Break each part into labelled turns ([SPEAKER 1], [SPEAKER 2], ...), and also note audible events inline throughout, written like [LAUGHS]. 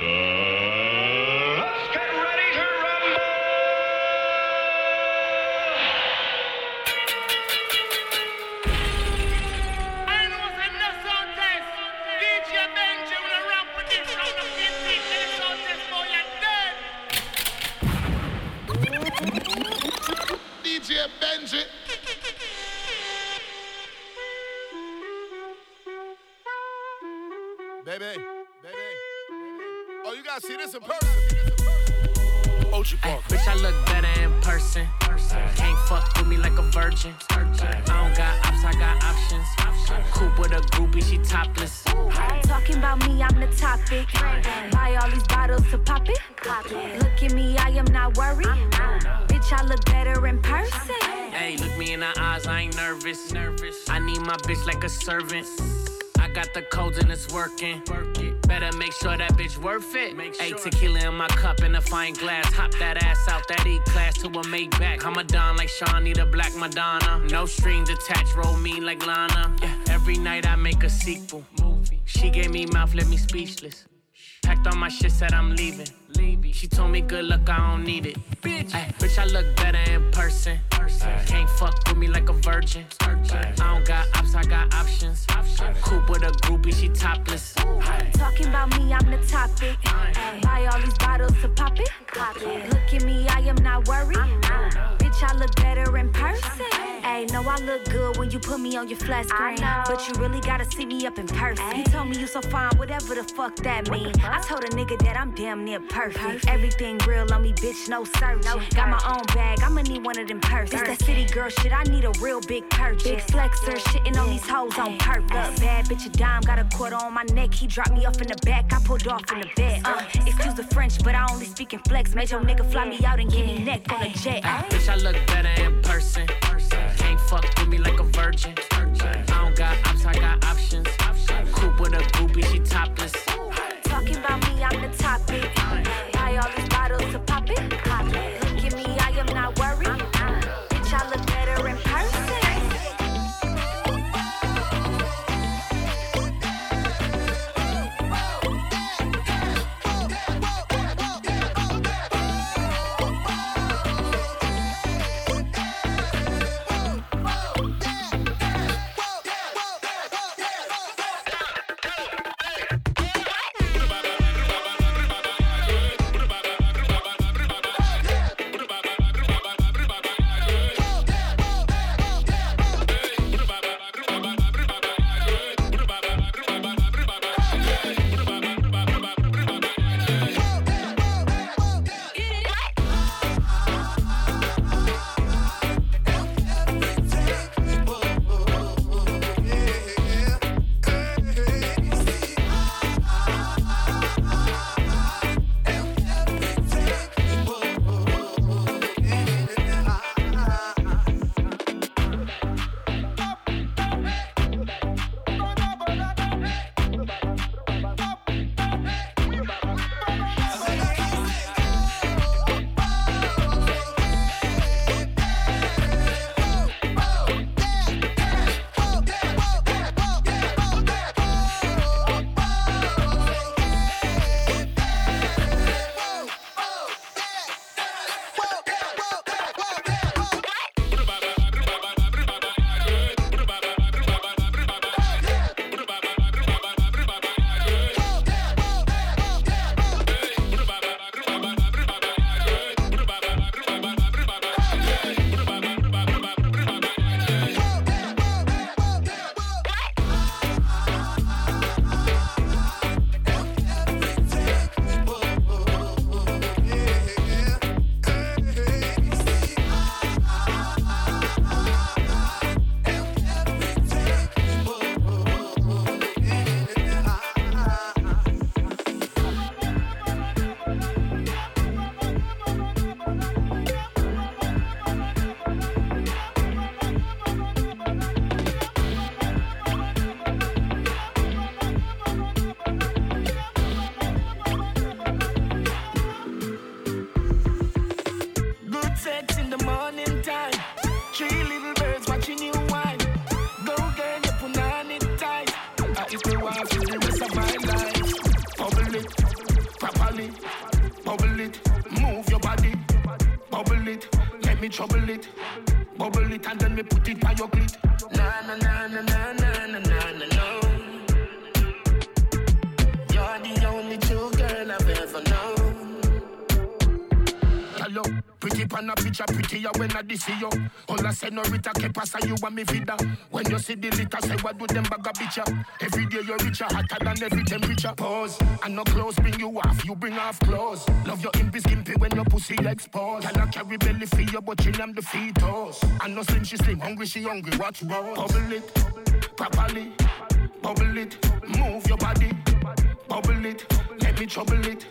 [SPEAKER 1] let's
[SPEAKER 2] this
[SPEAKER 3] in person. Ochi
[SPEAKER 4] Ay, bitch, I look better in person. Can't fuck with me like a virgin. I don't got ops, I got options. Coop with a groupie, she topless.
[SPEAKER 5] Talking about me, I'm the topic. Buy all these bottles to pop it. Look at me, I am not worried. Bitch, I look better in person.
[SPEAKER 4] Hey, look me in the eyes, I ain't nervous. Nervous. I need my bitch like a servant. I got the codes and it's working. Better make sure that bitch worth it. Make sure. Hey, tequila in my cup in a fine glass. Hop that ass out that E class to a Maybach. I'm a don like Sean, need a black Madonna. No strings attached, roll me like Lana. Yeah, every night I make a sequel. Movie. She gave me mouth, left me speechless. Packed all my shit, said I'm leaving. She told me good luck, I don't need it. Bitch, Ay, bitch, I look better in person. Can't fuck with me like a virgin. I don't got ops, I got options. Coop with a groupie, she topless.
[SPEAKER 5] Talking about me, I'm the topic. Buy all these bottles to pop it. Look at me, I am not worried. Bitch, I look better in person. Hey, know I look good when you put me on your flat screen. But you really gotta see me up in person. He told me you so fine, whatever the fuck that mean. I told a nigga that I'm damn near perfect. Everything real on me, bitch, no searching. Got my own bag, I'ma need one of them purses. This that city girl shit, I need a real big purchase. Big flexer, shitting on these hoes on purpose. Bad bitch, a dime, got a quarter on my neck. He dropped me off in the back, I pulled off in the bed. Uh, excuse the French, but I only speak in flex. Made your nigga fly me out and give me neck on a jet.
[SPEAKER 4] Ay, bitch, I look better in person. Can't fuck with me like a virgin. I don't got ops, I got options. Coop with a groupie, she topless.
[SPEAKER 5] I'm the topic.
[SPEAKER 6] Trouble it, bubble it, and then me put it by your clit. Na na na na na na na na na no. You're the only true girl I've ever known. Hello, pretty pan a picture, prettier when I see you. Say no Rita que pasa you and me vida. When you see the litter, say what do them bag a bitcha. Every day you're richer, hotter than every temperature. Pause, and no clothes bring you off, you bring off clothes. Love your impy skimpy when your pussy exposed. Can I carry belly for you, but chill am the fetus. And no slim, she slim, hungry, she hungry, watch roll. Bubble it, properly, bubble it, move your body, bubble it, let me trouble it.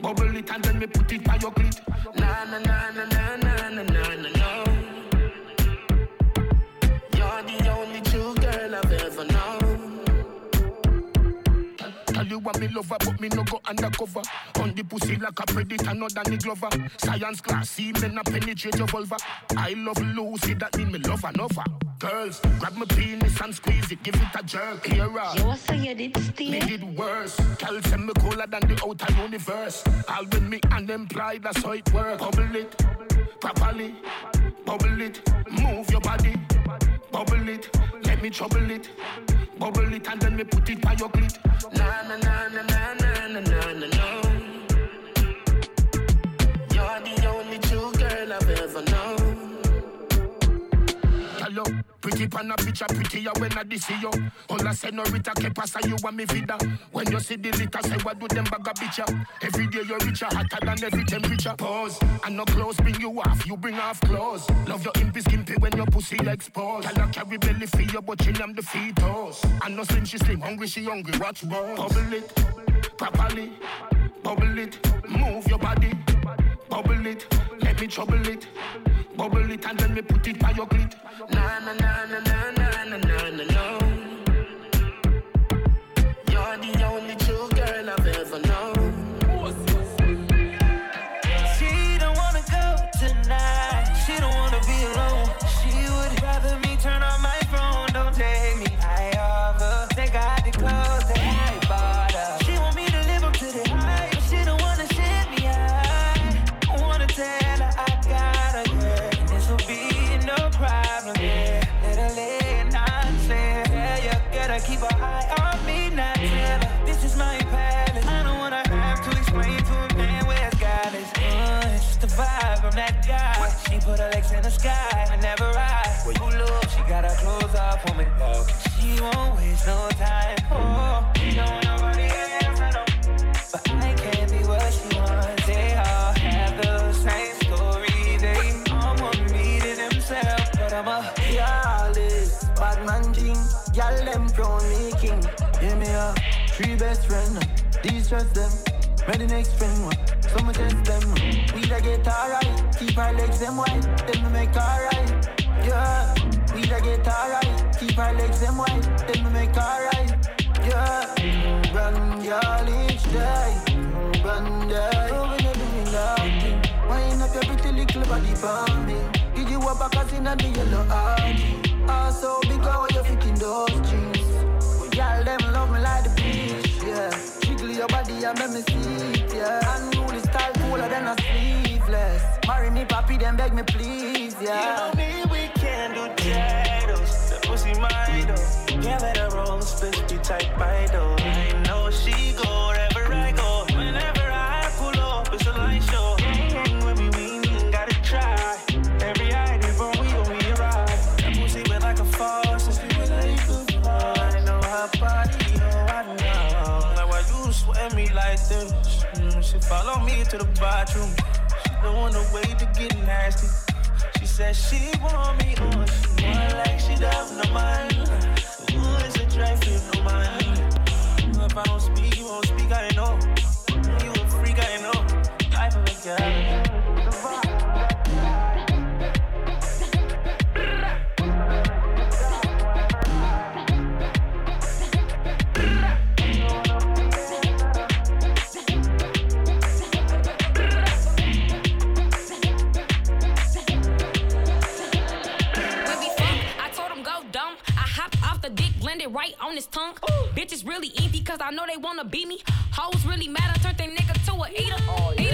[SPEAKER 6] Bubble it and then me put it by your clit. Na na na na na na na na na you want me lover, but me no go undercover. On the pussy like a predator, not Danny Glover. Science class, see me not penetrate your vulva. I love Lucy, that mean me love another. Girls, grab my penis and squeeze it, give it a jerk. Here, uh,
[SPEAKER 7] Yo, so you did
[SPEAKER 6] me
[SPEAKER 7] steal?
[SPEAKER 6] did worse. Tell them me cooler than the outer universe. All with me unemployed, that's how it work. Bubble it, properly, bubble it, move your body, bubble it, let me trouble it, bubble it and then me put it by your clit. Na na na na na na na na na. You're the only true girl I've ever. Hello, pretty pan a picture, prettier when I see you. All I say no Rita que pasa you and me vida. When you see the litter, say what do them bag a bitcha. Every day you're richer, hotter than every temperature. Pause, and no clothes bring you off, you bring off clothes. Love your impy skimpy when your pussy exposed. Can I carry belly for you, but chill am the fetus. And no slim, she slim, hungry, she hungry, watch roll. Bubble it, properly, bubble it, move your body, bubble it, let me trouble it. Bubble it and then me put it by your clit. Na na na na na na na na na the
[SPEAKER 8] sky, I never ride. Well, you look, she got her clothes off for me. She won't waste no time. Oh, she don't want nobody else, I know. But I can't be what she wants. They all have the same story. They all want me to themselves, but I'm a
[SPEAKER 9] Careless, bad man thing. Y'all them crown me king. Hear me up, three best friend. De-stress them, ready next friend one. Some test them. We da get alright, keep our legs them wide. Then we make alright. Yeah, we da get alright, keep our legs them wide. Then we make alright. Yeah, run y'all each day, run day. Oh, when you doing that thing, wind up your pretty little body for me. Did you walk back as in the yellow RG? Also, big how you fit in those jeans. Y'all them love me like the beach, yeah. Jiggle your body and make me see it, yeah. Style cooler than a sleeveless. Marry me, papi, then beg me please, yeah.
[SPEAKER 8] You
[SPEAKER 9] yeah.
[SPEAKER 8] know me, we can do titles. The pussy mine though. Can't let her roll, split be tight by though. Follow me to the bathroom. She want to wait to get nasty. She said she want me, oh, she want like she have no mind. Ooh, it's a feel no mind. If I don't speak, you won't speak, I know. You a freak, I know. Life of a girl.
[SPEAKER 10] Blended right on his tongue. Bitches really easy cause I know they wanna beat me. Hoes really mad, I turned they nigga to a eater. Oh, eater, eater,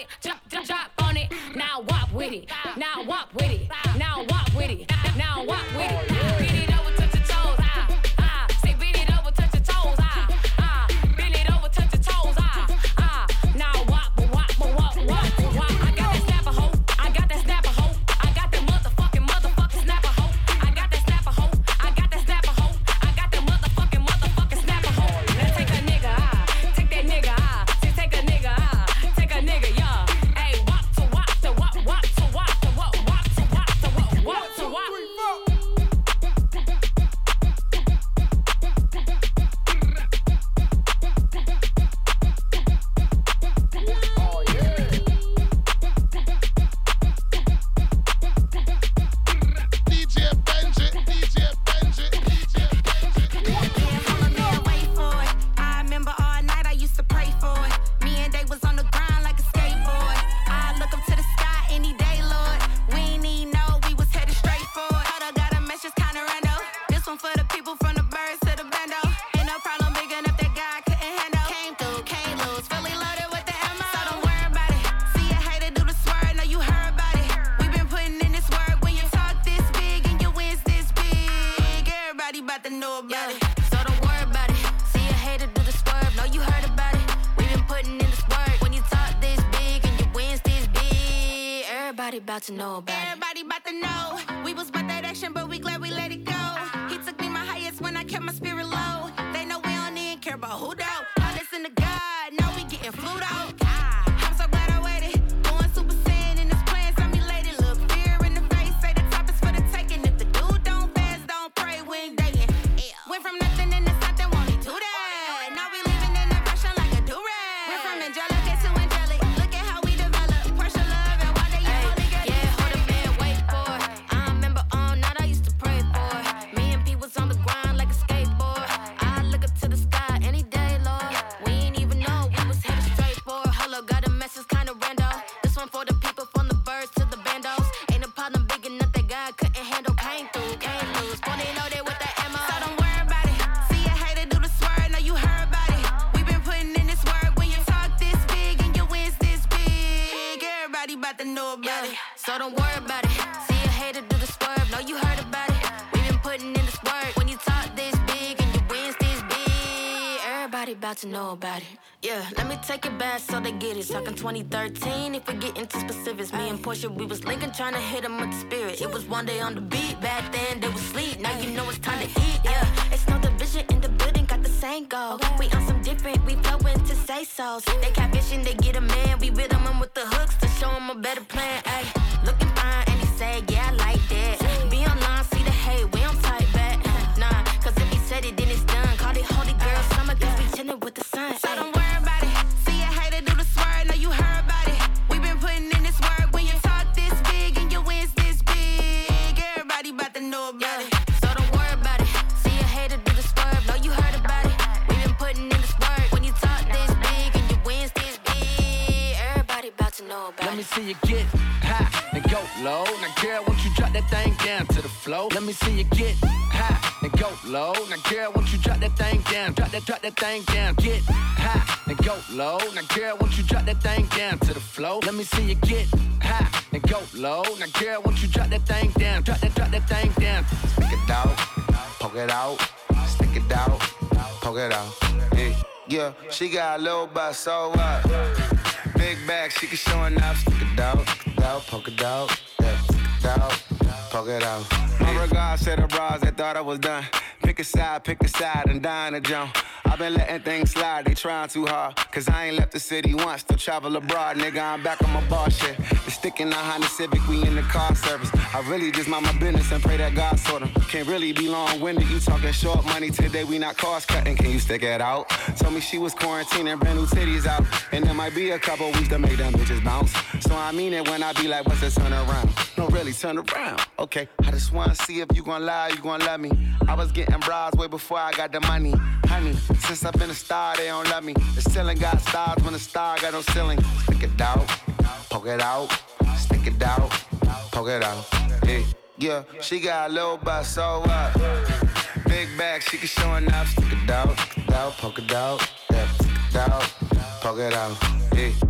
[SPEAKER 7] it. Know about about it. Yeah, let me take it back so they get it. Talking 2013, if we get into specifics. Me and Portia, we was linking, trying to hit 'em with the spirit. It was one day on the beat. Back then, they was sleep. Now you know it's time to eat. Yeah, it's no division in the building, got the same goal. We on some different, we flowing to say so. They catfishing, they get a man. We with 'em with the hooks to show 'em a better plan. Ay, looking fine, and he said, Yeah, I like that. Be online, see the hate, we don't type back. Nah, cause if he said it, then it's done. Call it Holy Girl Summer, cause we with the sun.
[SPEAKER 11] So don't worry about it. See a hater do the swerve, know you heard about it. We been putting in this work when you talk this big and your wins this big. Everybody about to know about it.
[SPEAKER 7] So don't worry about it. See a hater do the swerve. Know you heard about it. We been putting in this work. When you talk this big and your wins this big, everybody about to know about it.
[SPEAKER 12] Let me see you get high and go low. Now, girl, won't you drop that thing down to the floor? Let me see you get high and go low. Now, girl, won't you drop that thing down? Drop that, drop that thing down. Get high and go low. Now, girl, won't you drop that thing down to the floor? Let me see you get high and go low. Now, girl, won't you drop that thing down? Drop that, drop that thing down.
[SPEAKER 13] Stick it out, poke it out, stick it out, poke it out. Yeah, yeah. she got a little butt, so what? Big bag, she can show enough. Stick it out, it out, poke it out, yeah, out, poke it out. My regards to the bras that thought I was done. Pick a side, pick a side, and dine a jump. I've been letting things slide, they trying too hard. Cause I ain't left the city once, to travel abroad, nigga. I'm back on my bar shit. The stick in the Honda Civic, we in the car service. I really just mind my business and pray that God sort 'em. Can't really be long winded, you talking short money today, we not cost cutting. Can you stick it out? Told me she was quarantining, brand new titties out. And there might be a couple weeks to make them bitches bounce. So I mean it when I be like, what's the turn around? No, really, turn around. Okay, I just wanna see if you gon' lie, you gon' love me. I was getting bras way before I got the money. Honey, since I've been a star, they don't love me. The ceiling got stars when the star got no ceiling. Stick it out, poke it out, stick it out, poke it out. Yeah, yeah, she got a little butt, so what? Big bag, she can show enough. Stick it out, stick it out, poke it out, yeah, stick it out, poke it out. Yeah.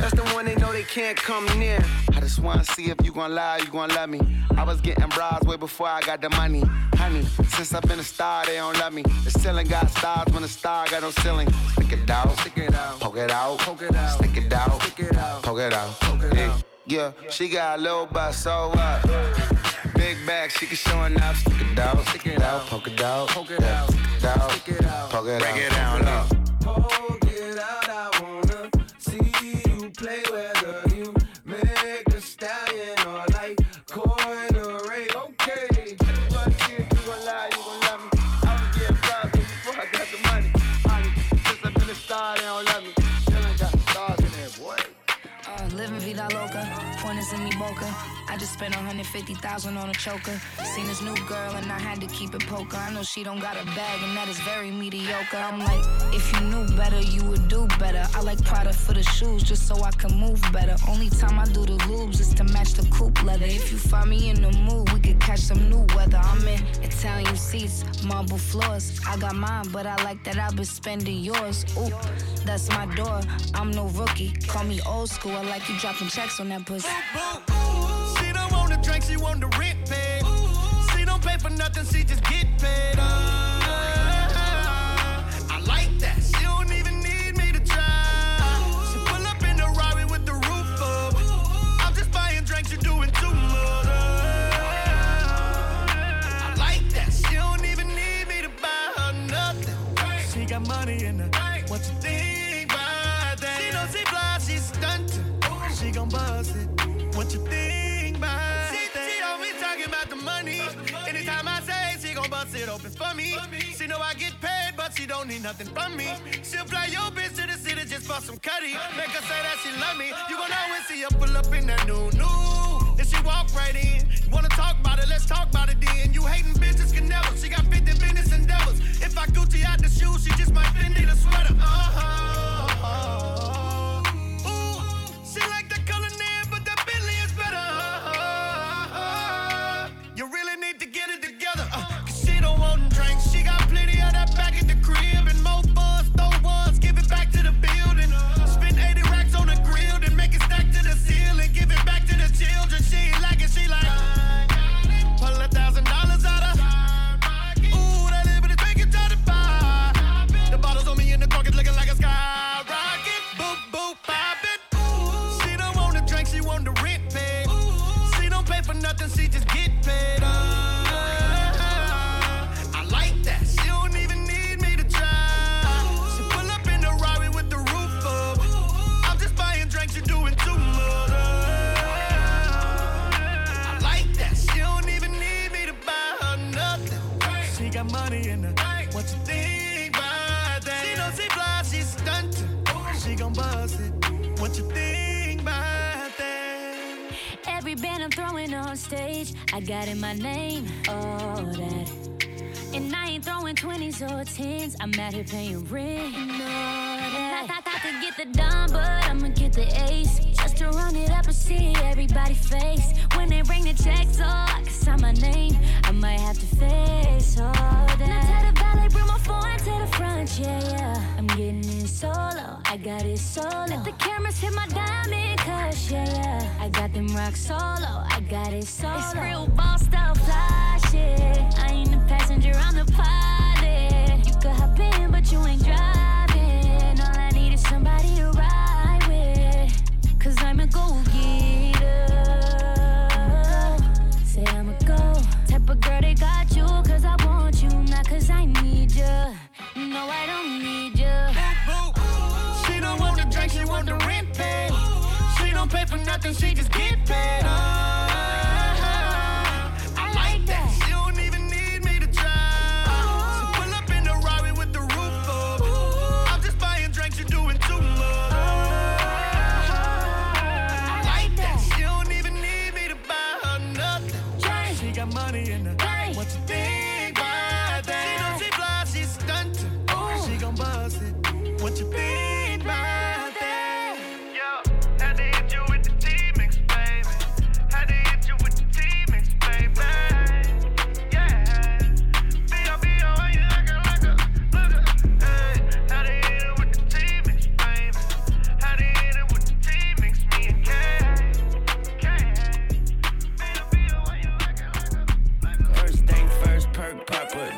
[SPEAKER 14] That's the one they know they can't come near.
[SPEAKER 13] I just wanna see if you gon' lie, you gon' love me. I was getting bras way before I got the money. Honey, since I've been a star, they don't love me. The ceiling got stars when the star got no ceiling. Stick it out,
[SPEAKER 14] Stick it out.
[SPEAKER 13] poke it out,
[SPEAKER 14] Poke it out.
[SPEAKER 13] stick it out,
[SPEAKER 14] Stick it out.
[SPEAKER 13] poke it out.
[SPEAKER 14] Poke it
[SPEAKER 13] yeah.
[SPEAKER 14] out.
[SPEAKER 13] Yeah, she got a little butt, so what? Big bag, she can show enough. Stick it out,
[SPEAKER 14] Stick it out.
[SPEAKER 13] poke it out,
[SPEAKER 14] Poke it out.
[SPEAKER 13] stick it out,
[SPEAKER 14] Stick it out. Break it down,
[SPEAKER 13] low.
[SPEAKER 15] Spent 150,000 on a choker. Seen this new girl and I had to keep it poker. I know she don't got a bag and that is very mediocre. I'm like, if you knew better, you would do better. I like Prada for the shoes just so I can move better. Only time I do the Loubs is to match the coupe leather. If you find me in the mood, we could catch some new weather. I'm in Italian seats, marble floors. I got mine, but I like that I've been spending yours. Ooh, that's my door. I'm no rookie. Call me old school. I like you dropping checks on that pussy.
[SPEAKER 16] Drink, she want the rent paid. She don't pay for nothing, she just get paid. Uh, for me. She know I get paid, but she don't need nothing from me. She'll fly your bitch to the city just for some cutty. Make her say that she love me. You gon' always see her pull up in that new new. And she walk right in. You wanna talk about it? Let's talk about it then. You hating bitches can never. She got 50 business endeavors. If I Gucci out the shoes, she just might Fendi the sweater. Uh-huh.
[SPEAKER 17] Paying rent,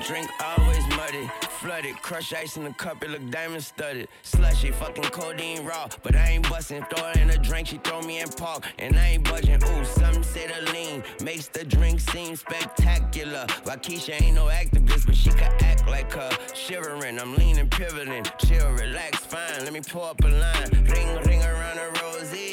[SPEAKER 16] Drink
[SPEAKER 18] always muddy. Flooded, crush ice in the cup, it look diamond studded. Slushy, fucking codeine raw. But I ain't bustin', throw her in a drink, she throw me in park. And I ain't budging, ooh, some say the lean. Makes the drink seem spectacular. Waukesha ain't no Actavis, but she can act like her. Shivering, I'm leaning, pivoting. Chill, relax, fine, let me pull up a line. Ring, ring around a rosy.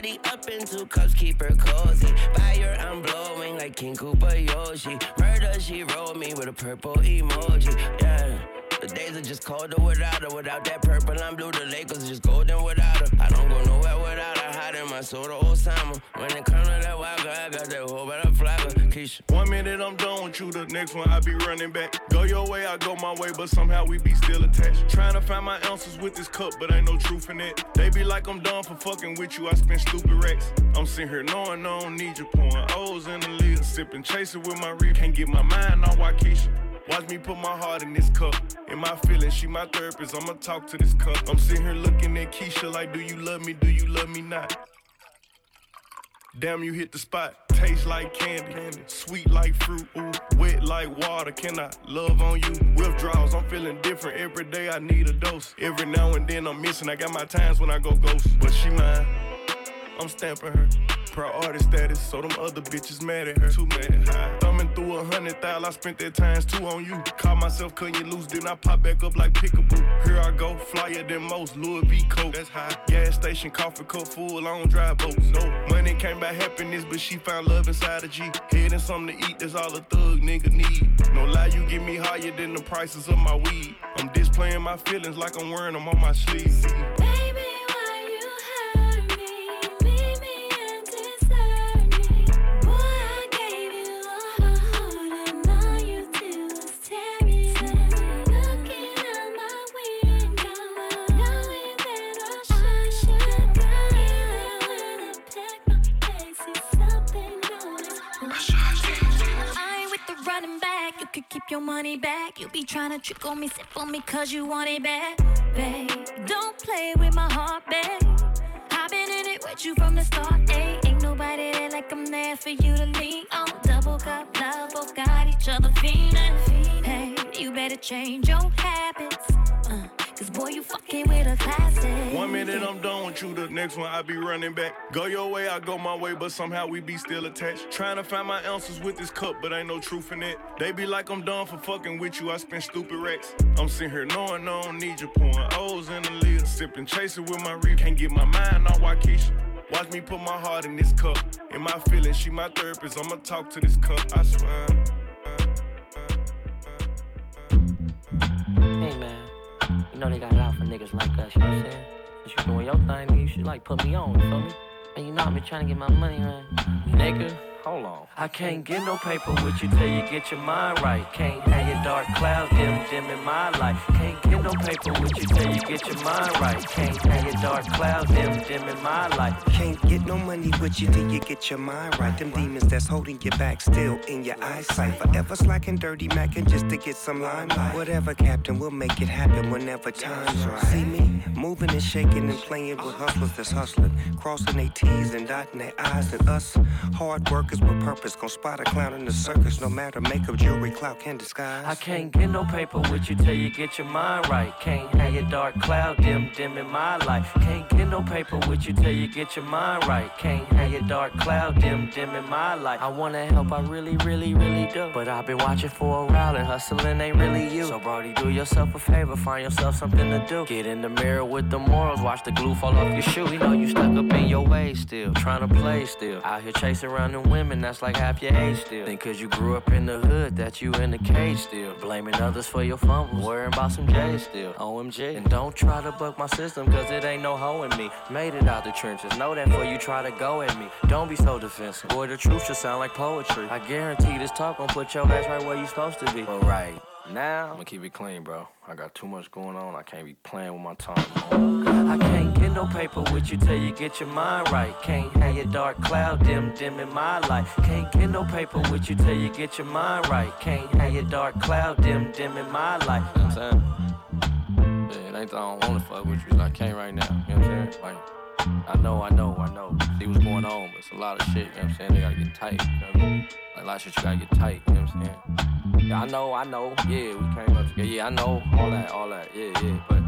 [SPEAKER 18] Body up in two cups, keep her cozy. Fire, I'm blowing like King Koopa Yoshi. Murder, she rolled me with a purple emoji. Yeah. The days are just colder without her. Without that purple and blue, the Lakers just golden without her. I don't go nowhere without her. Hiding my soul to Osama. When it comes to that wild girl, I got that whole better flagger. Keisha.
[SPEAKER 19] One minute I'm done with you, the next one I be running back. Go your way, I go my way, but somehow we be still attached. Trying to find my ounces with this cup, but ain't no truth in it. They be like I'm done for fucking with you, I spend stupid racks. I'm sitting here knowing I don't need you, pouring O's in the lid, sipping, chasing with my reef. Can't get my mind on Waukesha. Watch me put my heart in this cup. In my feelings, she my therapist. I'ma talk to this cup. I'm sitting here looking at Keisha like, do you love me? Do you love me not? Damn, you hit the spot. Taste like candy, sweet like fruit, ooh, wet like water. Can I love on you? Withdrawals, I'm feeling different every day. I need a dose. Every now and then I'm missing. I got my times when I go ghost, but she mine. I'm stamping her. Proud artist status, so them other bitches mad at her. Too mad. Thumbing through a hundred thousand, I spent that times two on you. Caught myself cutting you loose, then I pop back up like pickaboo. Here I go, flyer than most, Louis V. Coat. That's high. Gas station, coffee cup full, I don't drive boats. No money came by happiness, but she found love inside a G. Head and something to eat, that's all a thug nigga need. No lie, you get me higher than the prices of my weed. I'm displaying my feelings like I'm wearing them on my sleeve.
[SPEAKER 20] Keep your money back. You be trying to trick on me, sip on me, cause you want it back. Babe, don't play with my heart, babe. I've been in it with you from the start, ayy. Ain't nobody there like I'm there for you to lean on. Double cup love, both got each other feeling. You better change your habits. Uh, Cause boy, you fucking with a classic.
[SPEAKER 19] One minute I'm done with you, the next one I be running back. Go your way, I go my way, but somehow we be still attached. Trying to find my answers with this cup, but ain't no truth in it. They be like I'm done for fucking with you, I spend stupid racks. I'm sitting here knowing I don't need you, pouring O's in the lid, sipping, chasing with my reef. Can't get my mind on Waukesha. Watch me put my heart in this cup. In my feelings, she my therapist. I'ma talk to this cup, I swear.
[SPEAKER 21] Know they got it out for niggas like us, you know what I'm saying? Since you doing your thing, you should like put me on, you feel me? And you know I been trying to get my money, man. Nigga, hold on. I can't get no paper with you till you get your mind right. Can't have your dark clouds dim dim in my life. Can't get no paper with you till you get your mind right. Can't have your dark clouds dim dim in my life.
[SPEAKER 22] Can't get no money with you till you get your mind right. Them demons that's holding you back still in your eyesight. Forever slacking, dirty macking just to get some limelight. Whatever, Captain, we'll make it happen whenever time's right. See me moving and shaking and playing with hustlers that's hustling, crossing their T's and dotting their I's. And us, hard workers with purpose, gon' spot a clown in the circus. No matter makeup, jewelry, clout can disguise.
[SPEAKER 21] I can't get no paper with you till you get your mind right. Can't have your dark cloud dim dim in my life. Can't get no paper with you till you get your mind right. Can't have your dark cloud dim dim in my life. I wanna help, I really, really, really do. But I've been watching for a while and hustling ain't really you. So Brody, do yourself a favor, find yourself something to do. Get in the mirror with the morals, watch the glue fall off your shoe. You know you stuck up in your ways still, trying to play still. Out here chasing around them women, that's like half your age still. Think cause you grew up in the hood that you in the cage still. Blaming others for your fumbles, worrying about some J's still. OMG. And don't try to buck my system, cause it ain't no hoe in me. Made it out the trenches, know that before you try to go at me. Don't be so defensive. Boy, the truth should sound like poetry. I guarantee this talk gon' put your ass right where you supposed to be. But right now, I'm gonna keep it clean, bro. I got too much going on. I can't be playing with my time. I can't get no paper with you till you get your mind right. Can't have your dark cloud dim dim in my life. Can't get no paper with you till you get your mind right. Can't have your dark cloud dim dim in my life. You know what I'm saying? Yeah, it ain't that I don't wanna fuck with you, I can't right now. You know what I'm saying? Like, I know, I know, I know. See what's going on, but it's a lot of shit, you know what I'm saying? They gotta get tight, you know what I mean? Like, a lot of shit you gotta get tight, you know what I'm saying? Yeah, I know, I know, yeah, we came up together, yeah, I know, all that, all that, yeah, yeah, but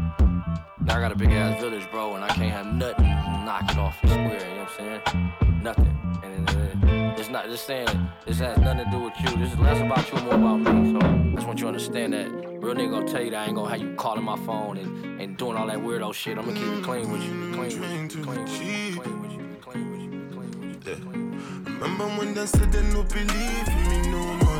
[SPEAKER 21] now I got a big ass village, bro, and I can't have nothing knock it off the square, you know what I'm saying? Nothing. And uh, it's not just saying this has nothing to do with you. This is less about you more about me. So I just want you to understand that. Real nigga gonna tell you that I ain't gonna have you calling my phone and, and doing all that weirdo shit. I'm gonna keep it clean with you. Clean with you. Clean with you. Clean with you. Clean with you. Clean with you.
[SPEAKER 23] Remember when they said they no believe me no more?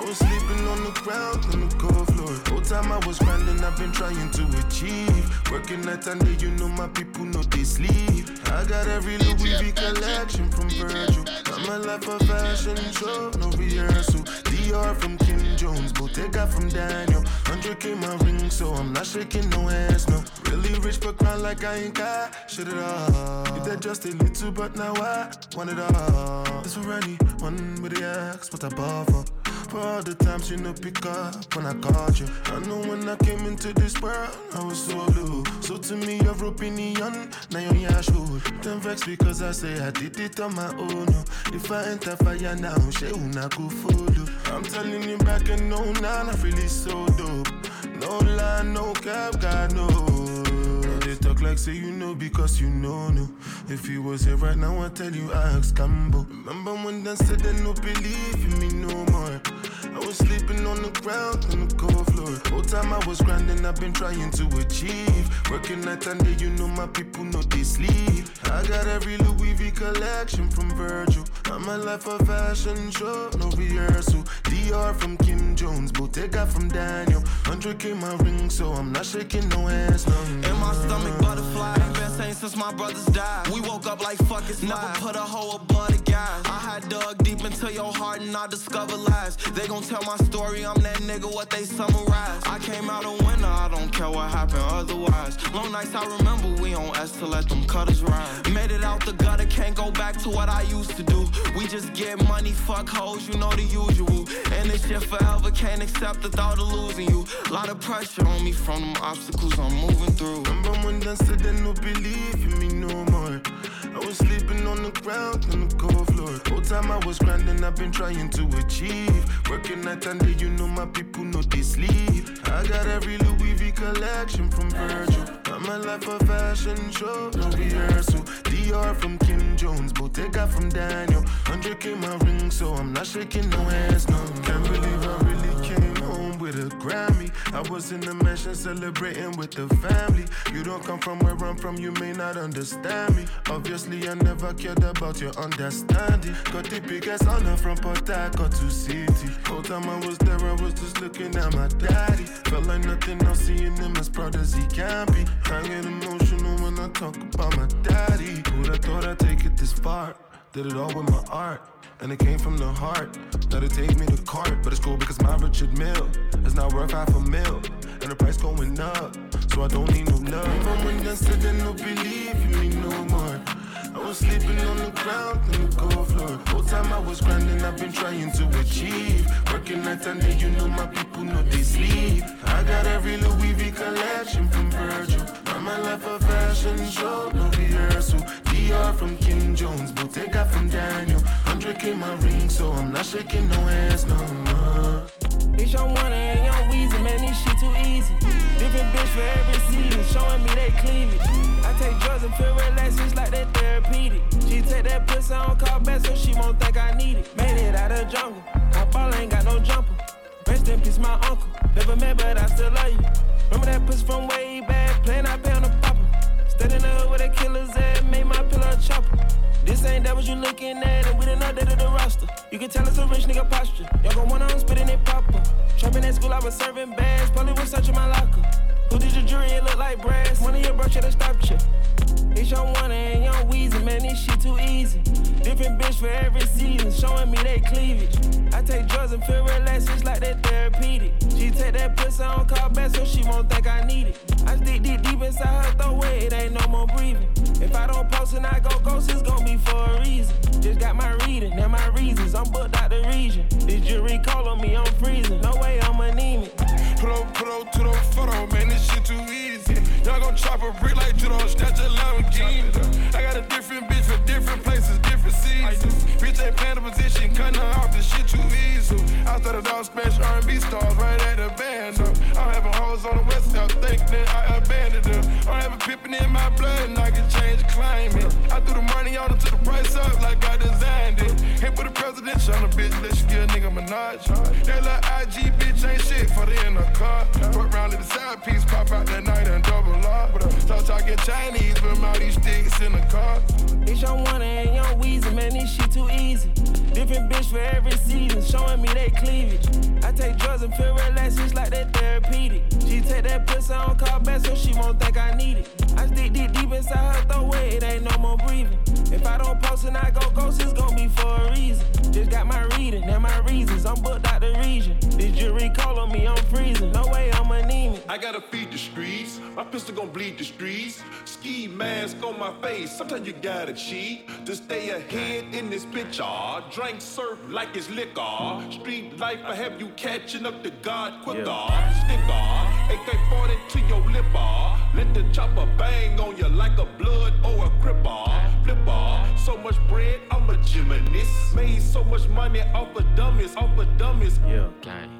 [SPEAKER 23] I was sleeping on the ground on the cold floor. Whole time I was grinding, I've been trying to achieve. Working night and day, you know my people know they sleep. I got every Louis V collection from Virgil. I'm a life of fashion show, no rehearsal. Dior from Kim Jones, Bottega from Daniel. 100k my ring, so I'm not shaking no hands, no. Really rich but grind like I ain't got shit at all. If that just a little, but now I want it all. This for anyone with the axe, what I bought for. All the times you know pick up when I called you. I know when I came into this world, I was so low. So to me, you're opinion, now you're yeah, sure. Don't vex because I say I did it on my own. no. If I enter fire now, she una go follow. I'm telling you back and no, now I really so dope. No lie, no cap, God knows. Talk like say you know because you know no. If you was here right now, I tell you I ask Cambo. Remember when they said they no believe in me no more. I was sleeping on the ground on the cold floor. Whole time I was grinding, I've been trying to achieve. Working night and day, you know my people know they sleep. I got every Louis V collection from Virgil. I'm a life of fashion show, no rehearsal. Dior from Kim Jones, Bottega from Daniel. 100k my ring, so I'm not shaking no hands, no.
[SPEAKER 24] In my stomach, butterfly. Ain't been same since my brothers died. We woke up like fuck it's Never put a hoe above the guys. I had dug deep into your heart and I discovered lies. They gon' tell my story, I'm that nigga, what they summarize. I came out a winner, I don't care what happened otherwise. Long nights I remember, we on S to let them cutters ride. Made it out the gutter, can't go back to what I used to do. We just get money, fuck hoes, you know the usual. And this shit forever, can't accept the thought of losing you. Lot of pressure on me from them obstacles I'm moving through.
[SPEAKER 23] Remember when they said they no believe in me no more. I was sleeping on the ground on the cold floor. Whole time I was grinding, I've been trying to achieve. Working night and day, you know my people know they sleep. I got every Louis V collection from Virgil. I'm a life of fashion show, no rehearsal. Dior from Kim Jones, Bottega from Daniel. 100k my ring, so I'm not shaking no hands, no. Can't believe I home with a Grammy. I was in the mansion celebrating with the family. You don't come from where I'm from, you may not understand me. Obviously, I never cared about your understanding. Got the biggest honor from Port Harcourt to city. Whole time I was there, I was just looking at my daddy. Felt like nothing else, seeing him as proud as he can be. I get emotional when I talk about my daddy. Who'd have thought I'd take it this far? Did it all with my art. And it came from the heart. Now they take me to court, but it's cool because my Richard Mille is not worth half a mil. And the price going up, so I don't need no love. Remember when they said they no believe in me no more. I was sleeping on the ground on the cold floor. Whole time I was grinding, I've been trying to achieve. Working night and day, you know my people know they sleep. I got every Louis V collection from Virgil. I'm a life of fashion show, no rehearsal. Dior from Kim Jones, Bottega from Daniel. 100k my ring, so I'm not shaking no hands no more.
[SPEAKER 24] It's your one and young Weezy, man, this shit too easy. Different bitch for every season, showing me they cleavage. I take drugs and feel relaxed, it's like that therapeutic. She take that pussy on call back so she won't think I need it. Made it out of jungle, my ball ain't got no jumper. Rest in peace, my uncle. Never met, but I still love you. Remember that pussy from way back, playing I pay on the. Stayed in the hood with a killer's ass, made my pillow chopper. This ain't that what you looking at, and we done updated the roster. You can tell it's a rich nigga posture. Y'all gon' wanna spitting it proper. Trapping at school, I was serving bags, probably was searching my locker. Who did your jury? It look like brass. One of your bro should've stopped you. It's young one and young Weezy, man, this shit too easy. Different bitch for every season, showing me they cleavage. I take drugs and feel relaxed, it's like that therapeutic. She take that pussy on call back so she won't think I need it. I stick deep deep inside her throat where it ain't no more breathing. If I don't post and I go ghost, it's gonna be for a reason. Just got my reading and my reasons, I'm booked out the region. This jury call on me, I'm freezing. No way I'm anemic.
[SPEAKER 23] Put on, put on to the photo, man, this shit too easy. Y'all gon' chop a brick like judo, snatch a Lamborghini. I got a different bitch for different places, different seasons. Bitch ain't playing the position, cutting her off, this shit too easy. I started all smash R&B stars right at the band. uh. I'm having hoes on the west coast, think that I abandoned them. I'm having pippin' in my blood, and I can change the climate. I threw the money on it, took the price up like I designed it. Hit with the presidential on a bitch, let you get a nigga Minaj. That little IG bitch ain't shit for the in the car. Fuck round, let the side piece pop out that night and double up. Talking Chinese, from all these sticks in the car.
[SPEAKER 24] It's young one and young Weezy, man, this shit too easy. Different bitch for every season, showing me they cleavage. I take drugs and feel relaxed, it's like that therapeutic. She take that pussy on call back so she won't think I need it. I stick deep deep inside her throat it ain't no more breathing. If I don't post and I go ghost, it's gon' be for a reason. Just got my reading and my reasons. I'm booked out the region. This jury call on me, I'm freezing. No way I'm anemic.
[SPEAKER 25] I gotta feed the streets. My pistol gon' bleed the streets. Ski mask on my face. Sometimes you gotta cheat to stay ahead in this bitch. picture. Drink surf like it's liquor. Street life, I have you catching up to God quicker. Sticker, AK 40 to your lipper. Let the chopper bang on you like a blood or a cripper. Flipper, so much bread, I'm a gymnast. Made so much money off of dummies, off of dummies.
[SPEAKER 26] Yeah,
[SPEAKER 27] gang.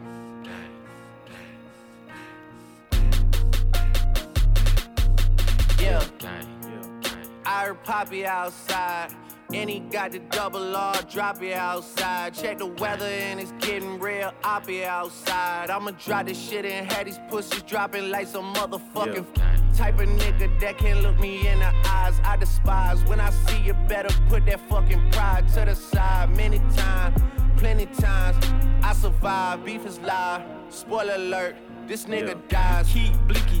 [SPEAKER 16] Yeah. I heard Poppy outside. And he got the double R, drop it outside. Check the weather and it's getting real, I'll be outside. I'ma drop this shit and have these pussies dropping like some motherfucking type of nigga that can't look me in the eyes. I despise when I see you better put that fucking pride to the side. Many times, plenty times, I survive. Beef is live. Spoiler alert, this nigga dies.
[SPEAKER 28] Keep blickies,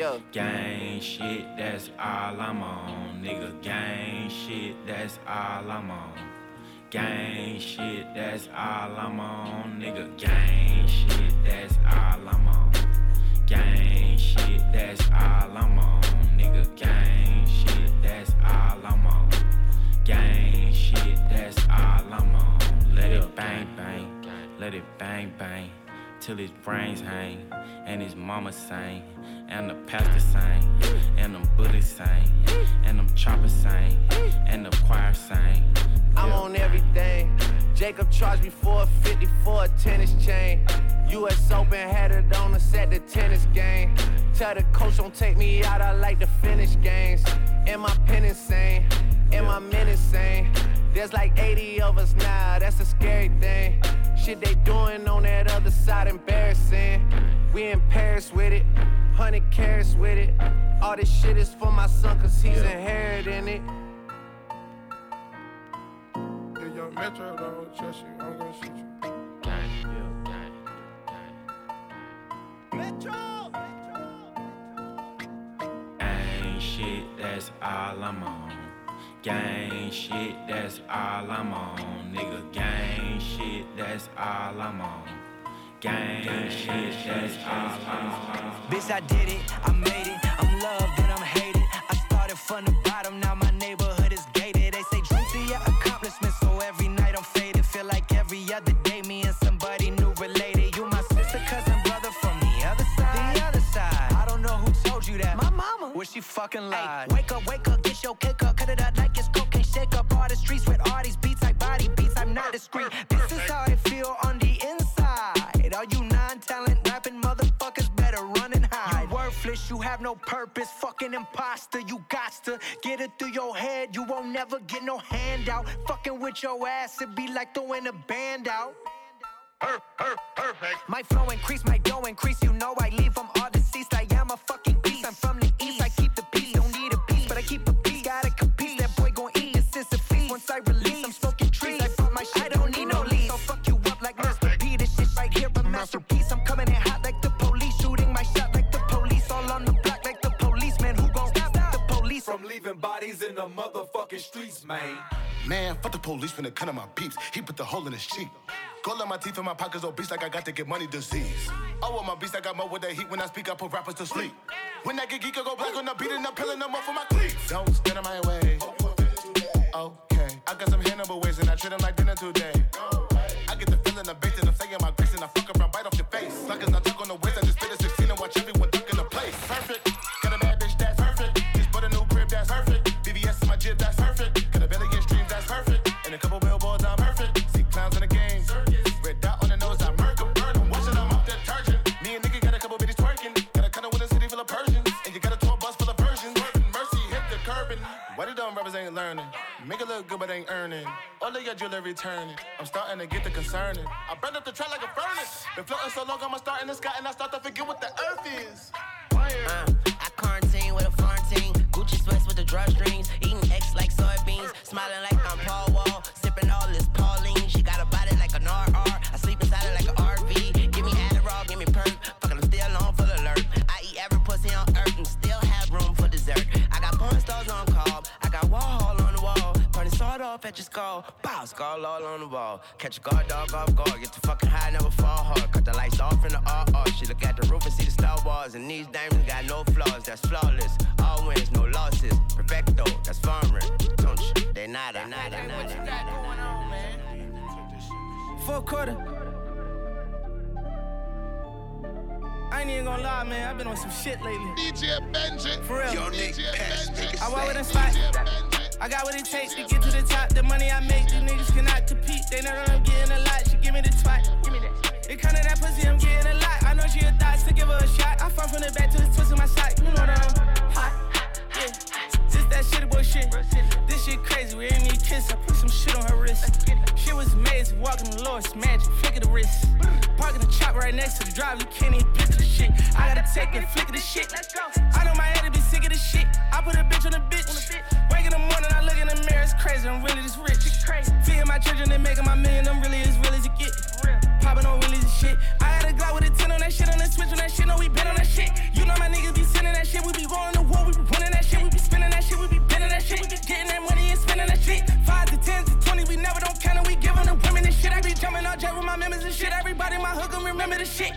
[SPEAKER 16] Yeah.
[SPEAKER 28] Gang shit, that's all I'm on. Nigga, gang shit, that's all I'm on. Gang shit, that's all I'm on. Nigga, gang shit, that's all I'm on. Gang shit, that's all I'm on. Nigga, gang shit, that's all I'm on. Gang shit, that's all I'm on. Let it bang bang, let it bang bang, till his brains hang, and his mama sing, and the pastor sing, and them Buddhists sing, and them choppers sing, and the choir sing.
[SPEAKER 16] I'm on everything. Jacob charged me 450 for a tennis chain. US Open had it on us at the tennis game. Tell the coach don't take me out, I like to finish games. Am I pen insane? Am I men insane? There's like 80 of us now, that's a scary thing. Shit they doing on that other side, embarrassing. We in Paris with it, 100 carats with it. All this shit is for my son, cause he's inheriting it.
[SPEAKER 29] Yeah, young Metro, don't trust you. I'm gonna shoot you.
[SPEAKER 28] Gang shit, that's all I'm on. Gang shit, that's all I'm on. Nigga, gang shit, that's all I'm on. Gang shit, that's all I'm on.
[SPEAKER 8] Bitch, I did it, I made it. I'm loved and I'm hated. I started from the bottom, now my neighborhood is gated. They say drink to your accomplishments, so every night I'm faded. Feel like every other day, me and somebody new related. You my sister, cousin, brother from the other side. The other side. I don't know who told you that. My mama. Where she fucking lied. wake up, wake up, get your cake up, cut it up like it's cocaine. Shake up all the streets with all these beats like body beats. I'm not discreet. This is how it feel on the inside. All you non-talent rapping motherfuckers better run and hide. You worthless, you have no purpose. Fucking imposter, you got to get it through your head. You won't never get no handout. Fucking with your ass, it be like throwing a band out.
[SPEAKER 25] Perfect.
[SPEAKER 8] My flow increase, my dough increase. You know I leave them all deceased. I am a fucking beast. I'm from trees. I bought my shit. I don't need no lease. So fuck you up like Mr. P. This shit right here, a masterpiece. I'm coming in hot like the police. Shooting my shot like the police. All on the block like the policeman. Who gon' stop the police?
[SPEAKER 30] From leaving bodies in the motherfucking streets,
[SPEAKER 31] man.
[SPEAKER 32] Man, fuck the police when they cut on my peeps. He put the hole in his cheek. Gold on my teeth and my pockets oh, obese like I got to get money disease. Oh, with my beast, I got more with that heat. When I speak, I put rappers to sleep. When I get geek, I go black on the beat and I'm peeling them off for my cleats. Don't stand in my way. Okay, I got some Hannibal ways and I treat them like dinner today. I get the feeling bait and I'm saying my grace and I fuck around, bite off your face. Suckers, I took on the waist, I just spit a 16 and watch everyone ain't learning? Make it look good, but ain't earning. All of your jewelry turning. I'm starting to get the concerning. I burned up the track like a furnace. Been floating so long, I'ma start in the sky and I start to forget what the earth is.
[SPEAKER 18] Uh, skull. All on the wall. Catch a guard dog off guard. Get the fucking high, never fall hard. Cut the lights off in the RR. She look at the roof and see the Star Wars. And these diamonds got no flaws. That's flawless. All wins, no losses. Perfecto, that's farmer. Don't you? They not, they not, they not. What you got going on, man?
[SPEAKER 31] Fourth quarter. I ain't even gonna lie, man. I've been on some shit lately.
[SPEAKER 3] DJ Benji.
[SPEAKER 31] For real.
[SPEAKER 3] Yo, Nick, pass, nigga,
[SPEAKER 31] I walk with a
[SPEAKER 3] slay.
[SPEAKER 31] spot. I got what it takes to get to the top. The money I make, these niggas cannot compete. They know that I'm getting a lot. She give me the twat. Give me that. It to that pussy, I'm getting a lot. I know she a thought to give her a shot. I fall from the back to the twist of my side. You know that I'm hot. Yeah. Just that shit boy shit. This shit crazy. We ain't need kiss. I put some shit on her wrist. Shit was amazing. Walking the Lord's magic. Flick of the wrist. Parking the chop right next to the drive. You can't even picture the shit. I gotta take it, flick of the shit. I know my head to be sick of the shit. I put a bitch on the bitch. The morning, I look in the mirror. It's crazy. I'm really this rich. Feeding my children and making my million. I'm really as real as it get. Popping on wheelies and shit. I had a Glock with a 10 on that shit. On the switch on that shit. No, we been on that shit. You know my niggas be sending that shit. We be going to war. We be running that shit. We be spinning that shit. We be bending that shit. We be getting that money and spending that shit. Five to ten to twenty. We never don't count it. We giving the women this shit. I be jumping out jet with my members and shit. Everybody in my hood gon' remember the shit.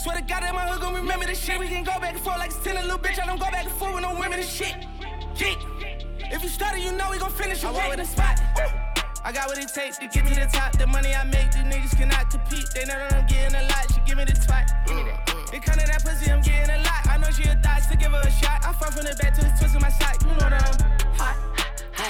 [SPEAKER 31] Swear to God that my hood gon' remember this shit. We can go back and forth like it's 10 a little bitch. I don't go back and forth with no women and shit. Yeah. If you started, you know we gon' finish. I walk with a spot. I got what it takes to get to the top. The money I make, these niggas cannot compete. They know that I'm getting a lot. She give me the twat. Me. It to that pussy, I'm getting a lot. I know she a thought to give her a shot. I fall from the back to the twist of my side. You know that I'm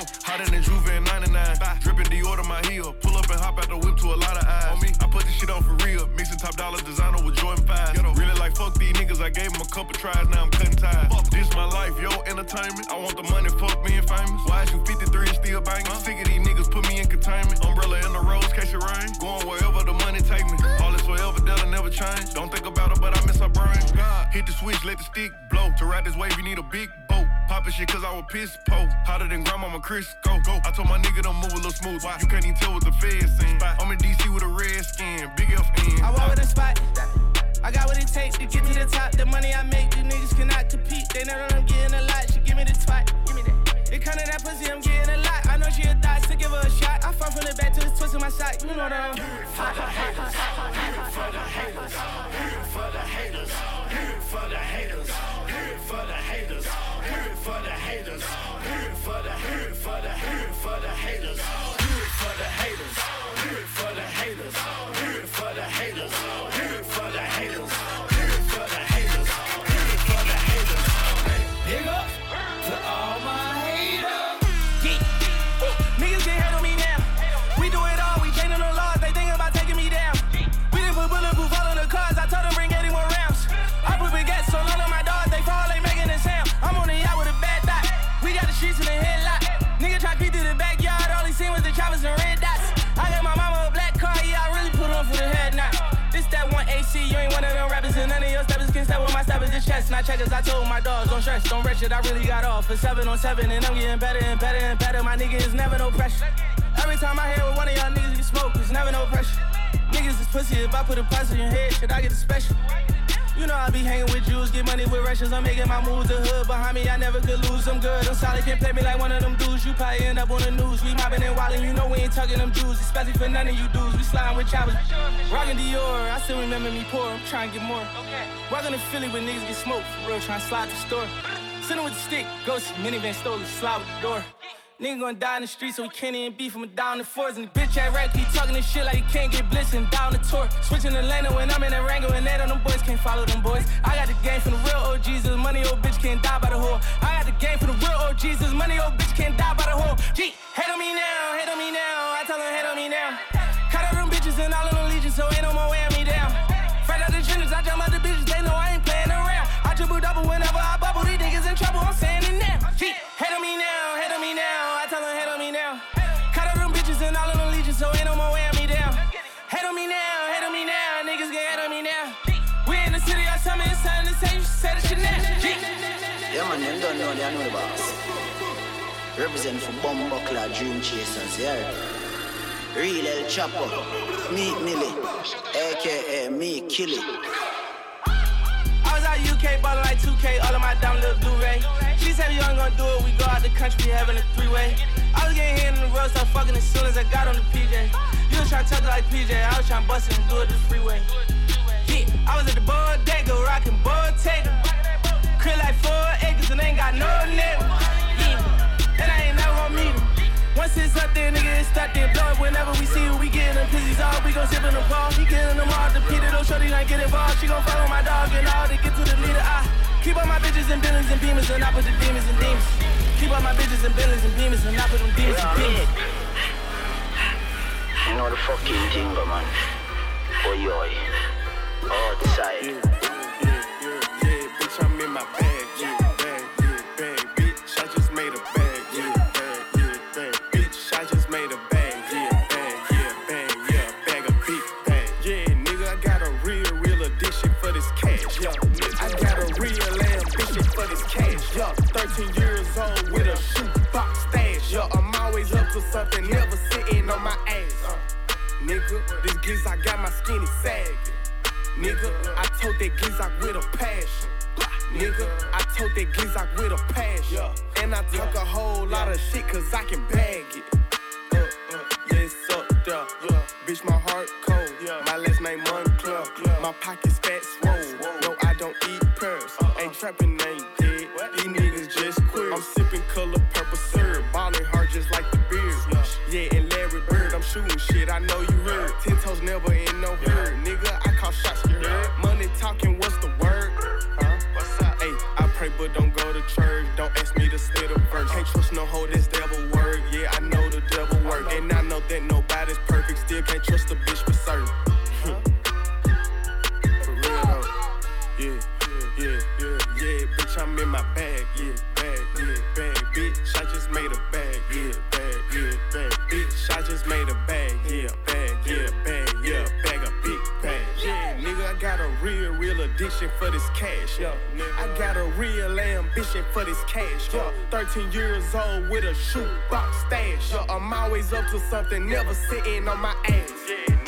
[SPEAKER 31] hot.
[SPEAKER 33] Hotter than Juve in 99. Dripping Dior to my heel. Pull up and hop out the whip to a lot of eyes. On me, I put this shit on for real. Mixing top dollar designer with Jordan 5. Really like fuck these niggas. I gave them a couple tries. Now I'm cutting ties. Fuck this my life, yo, entertainment. I want the money, fuck being famous. Why is you 53 and still banging? Sick of these niggas, put me in containment. Umbrella in the rose, catch it rain. Going wherever the money take me. Forever, that'll never change. Don't think about it, but I miss her brain. God, hit the switch, let the stick blow. To ride this wave, you need a big boat. Poppin' shit cause I was piss po. Hotter than grandmama Chris. Go, go. I told my nigga to move a little smooth. Why? You can't even tell what the feds seen. I'm in DC with a red skin, big FN.
[SPEAKER 31] I walk with a spot. I got what it takes to get to the top. The money I make, you niggas cannot compete. They know that I'm getting a lot. She give me the twat. Give me that. It to that pussy, I'm getting a lot. I know she a thought to give her a shot. I fall from the back to the twist of my side. You know that I'm hot.
[SPEAKER 8] For the haters, for the haters, for the haters, for the haters,
[SPEAKER 31] I told my dogs, don't stress, don't rush it, I really got off for seven on seven, and I'm getting better and better and better. My nigga is never no pressure. Every time I hear with one of y'all niggas get smoke, it's never no pressure. Niggas is pussy, if I put a price on your head, should I get a special? You know I be hanging with Jews, get money with Russians. I'm making my moves. The hood behind me, I never could lose. I'm good, I'm solid, can't play me like one of them dudes. You probably end up on the news. We mobbing and wildin', you know we ain't talking them Jews, especially for none of you dudes. We sliding with choppers, rockin' Dior. I still remember me poor. I'm trying to get more. Okay. Walking to Philly when niggas get smoked for real, trying to slide the store. Sitting with the stick, ghost minivan stole it, slide with the door. Nigga gonna die in the street, so we can't even beef him down the fours. And the bitch ass rap keep talking this shit like he can't get blitzed and down the tour. Switching the lane when I'm in a Rango and that on them boys can't follow them boys. I got the game from the real OGs, this money old bitch can't die by the whore. I got the game from the real OGs, this money old bitch can't die by the whore. G, hate on me now, hate on me now. I tell them hate on me now. Cut out them bitches and all of them
[SPEAKER 34] man, them don't know, boss. Represent for Bumbuckler Dream Chasers, yeah. Real El Chapo, Meat Millie, aka Me Killy.
[SPEAKER 31] I was out UK ballin' like 2K, all of my down little Blu-ray. She said you ain't gonna do it, we go out the country having a three-way. I was getting hit in the road, start fucking as soon as I got on the PJ. You was trying to it like PJ, I was trying to bust it and do it the freeway. There, nigga, it's stuck there. Blow it whenever we see it, we getting them pissies all. We gon' sip in the ball. He getting them all. The Peter, don't shorty ain't get involved. She gon' follow my dog and all to get to the leader. I keep all my bitches and billions and beamers and I put the demons and demons. Keep all my bitches and billions and beamers and I put them demons and demons.
[SPEAKER 34] You know the fucking thing, but man. Oh, yo. Oh, the side.
[SPEAKER 33] Yeah, Nigga, I told that Gizak with a passion. Nigga, I told that Gizak with a passion. And I talk a whole lot of shit cause I can bag it. Uh, uh, yeah, it's up there. Bitch, my heart cold. My last name Moncler. My pockets fat swole. No, I don't eat pearls. Ain't trapping, addiction for this cash, yeah, I got a real ambition for this cash, yeah, 13 years old with a shoebox stash, yeah, I'm always up to something, never sitting on my ass, yeah,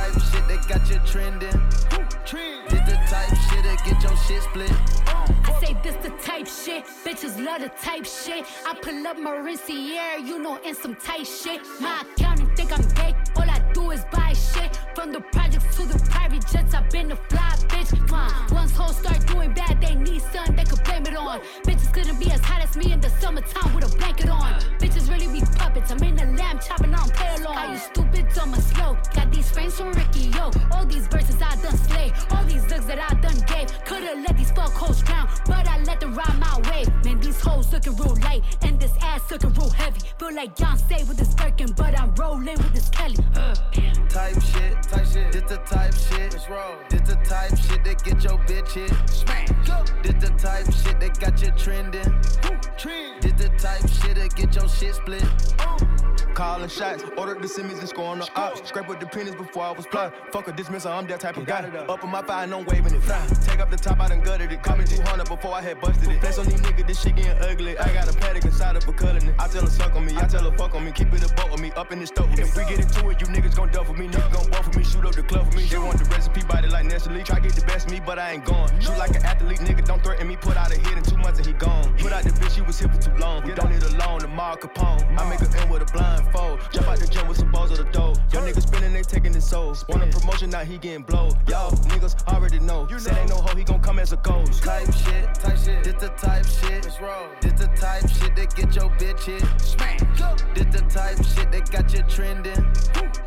[SPEAKER 35] type shit that got you trending. This the type shit that get your shit split.
[SPEAKER 36] I say this the type shit, bitches love the type shit. I pull up my Mauricio, you know, in some tight shit. My accountant think I'm gay, all I do is buy shit. From the projects to the private jets, I've been a fly bitch. Once hoes start doing bad, they need something they could blame it on. Bitches couldn't be as hot as me in the summertime with a blanket on. Bitches really be puppets, I'm in the lamb chopping on pay along. Are you stupid, dumb or slow? Got these frames from Ricky, yo. All these verses I done slay, all these looks that I done gave. Could've let these fuck hoes drown, but I let them ride my way. Man, these hoes looking real light, and this ass looking real heavy. Feel like Beyonce with this Birkin, but I'm rolling with this Kelly. Uh,
[SPEAKER 35] type shit. Type shit. This the type shit. This the type shit that get your bitch hit. Smack. This the type shit that got you trending. Trend. This the type shit that get your shit split.
[SPEAKER 37] Calling shots, ordered the Simmons and scoring the ops. Scrape with the pennies before I was plotting. Fuck a dismissal, I'm that type of guy. Up in my fire, no waving it fly. Take up the top, I done gutted it. Call me 200 before I had busted it. Flex on these niggas, this shit getting ugly. I got a paddock inside of a cuddling it. I tell her suck on me, I tell her fuck on me. Keep it a boat with me, up in the stove with me. If we get into it, you niggas gon' duff with me. Niggas gon' buff with me, shoot up the club for me. They want the body like Nestle. Try get the best of me, but I ain't going. Shoot like an athlete, nigga, don't threaten me. Put out a hit in two months and he gone. Put out the bitch, she was here for too long. We don't need a loan, the Mar Capone. I make her end with a blindfold. Jump out the gym with some balls of the dough. Young niggas spinning, they taking his soul. Want a promotion, now he getting blowed. Y'all niggas already know. You Said ain't no hoe, he gon' come as a ghost.
[SPEAKER 35] Type shit, type shit. This the type shit. Let's roll. This the type shit that get your bitch hit. Smack. This the type shit that got you trending.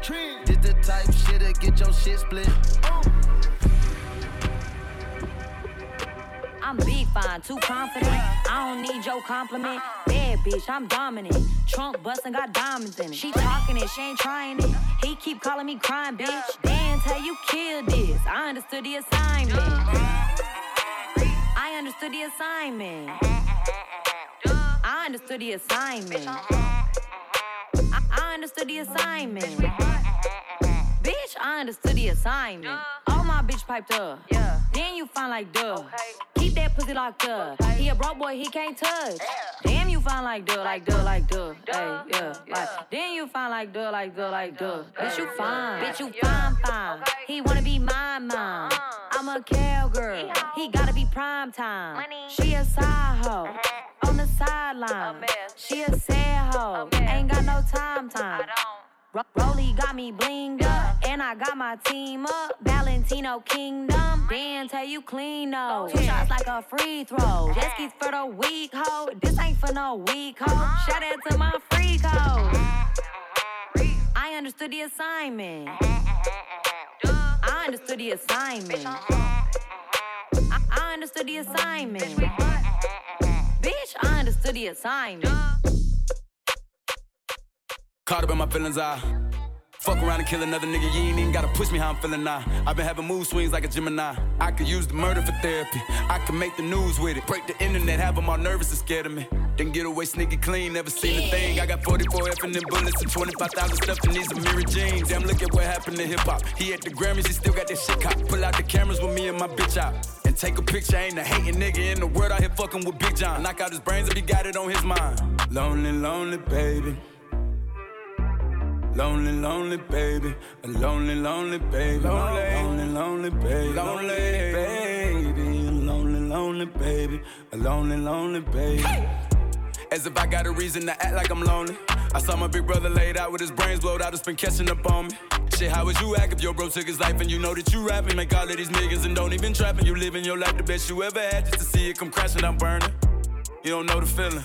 [SPEAKER 35] Trend. This the type shit that get your shit split.
[SPEAKER 5] I'm big fine, too confident. I don't need your compliment. Bad bitch, I'm dominant. Trunk bustin', got diamonds in it. She talking it, she ain't trying it. He keep calling me crying, bitch. Dance how you killed this. I understood the assignment. I understood the assignment. I understood the assignment. I understood the assignment. Bitch, I understood the assignment. All my bitch piped up. Yeah. Then you find like duh. Keep that pussy locked up. He a broke boy, he can't touch. Damn, you find like duh, like duh, like duh. Hey, yeah, like. Then you find like duh, like duh, like duh. Bitch, you fine. Bitch, you fine, fine. He wanna be my mom. I'm a cowgirl. He gotta be prime time. She a side hoe. On the sideline. She a sad hoe. Ain't got no time, time. Ro- Rolly got me blinged up, and I got my team up. Valentino Kingdom, Dan tell you clean though. Two shots like a free throw. Jet skis for the weak hoe. This ain't for no weak hoe. Shout out to my freak hoe. I understood the assignment. I understood the assignment. I, I understood the assignment. Bitch, I understood the assignment.
[SPEAKER 38] Caught up in my feelings, I fuck around and kill another nigga. You ain't even gotta push me how I'm feeling now. I've been having mood swings like a Gemini. I could use the murder for therapy. I could make the news with it. Break the internet, have them all nervous and scared of me. Then get away sneaky clean, never seen a thing. I got 44 F and them bullets and 25,000 stuff in these mirror jeans. Damn, look at what happened to hip hop. He at the Grammys, he still got that shit cop. Pull out the cameras with me and my bitch out. And take a picture, ain't a hating nigga in the world out here fucking with Big John. Knock out his brains if he got it on his mind. Lonely, lonely baby. Lonely, lonely baby, a lonely, lonely baby, lonely, lonely, lonely baby, lonely baby, a lonely, lonely baby, a lonely, lonely baby. As if I got a reason to act like I'm lonely. I saw my big brother laid out with his brains blowed out, it's been catching up on me. Shit, how would you act if your bro took his life and you know that you rapping? Make all of these niggas and don't even trapping. You living your life the best you ever had just to see it come crashing down burning. You don't know the feeling.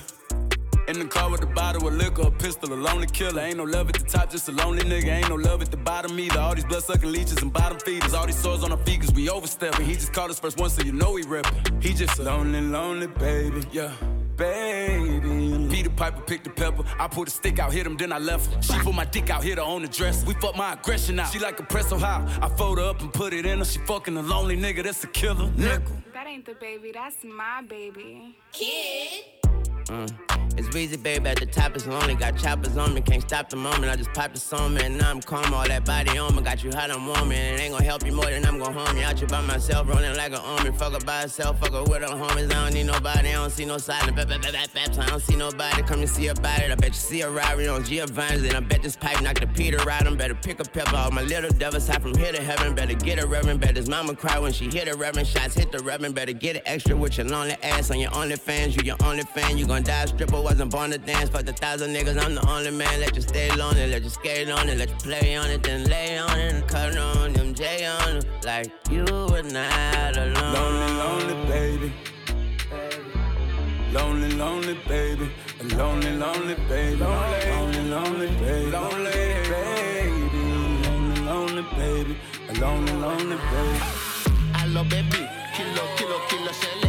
[SPEAKER 38] In the car with a bottle of liquor, a pistol, a lonely killer. Ain't no love at the top, just a lonely nigga. Ain't no love at the bottom either. All these blood sucking leeches and bottom feeders. All these sores on our feet, cause we overstepping. He just called us first one, so you know he reppin'. He just a lonely, lonely baby. Yeah. Baby, Peter Piper picked the pepper. I pulled a stick out, hit him, then I left her. She put my dick out, hit her on the dress. We fuck my aggression out. She like a presso how I fold her up and put it in her. She fucking a lonely nigga, that's a killer. Nickel.
[SPEAKER 39] That ain't the baby, that's my baby.
[SPEAKER 18] Kid. Mm. It's Weezy, baby, at the top is lonely. Got choppers on me, can't stop the moment. I just popped the song, man, now I'm calm. All that body on me, got you hot, I'm warm. And it ain't gonna help you more than I'm gonna harm you. Out here by myself, rolling like an army. Fuck her by herself, fuck her with homies. I don't need nobody, I don't see no side. Bap, bap, bap, bap, bap. I don't see nobody, come and see about it. I bet you see a Rari on Giovanni's. And I bet this pipe knock the Peter out. 'em. Better pick a pepper. All my little devils high from here to heaven. Better get a reverend. Bet his mama cry when she hit a reverend. Shots hit the reverend. Better get it extra with your lonely ass on your only fans. You your only fan. You gon' die a stripper. Wasn't born to dance. Fuck the thousand niggas. I'm the only man. Let you stay lonely. Let you skate on it. Let you play on it. Then lay on it cut on them J on it. Like you were not alone.
[SPEAKER 38] Lonely, lonely baby. Lonely, lonely baby. Lonely, lonely baby. Lonely, lonely, lonely baby. Lonely baby. Lonely, lonely baby. Lonely, lonely baby.
[SPEAKER 13] Allo baby, kilo, kilo, kilo sele Omo, como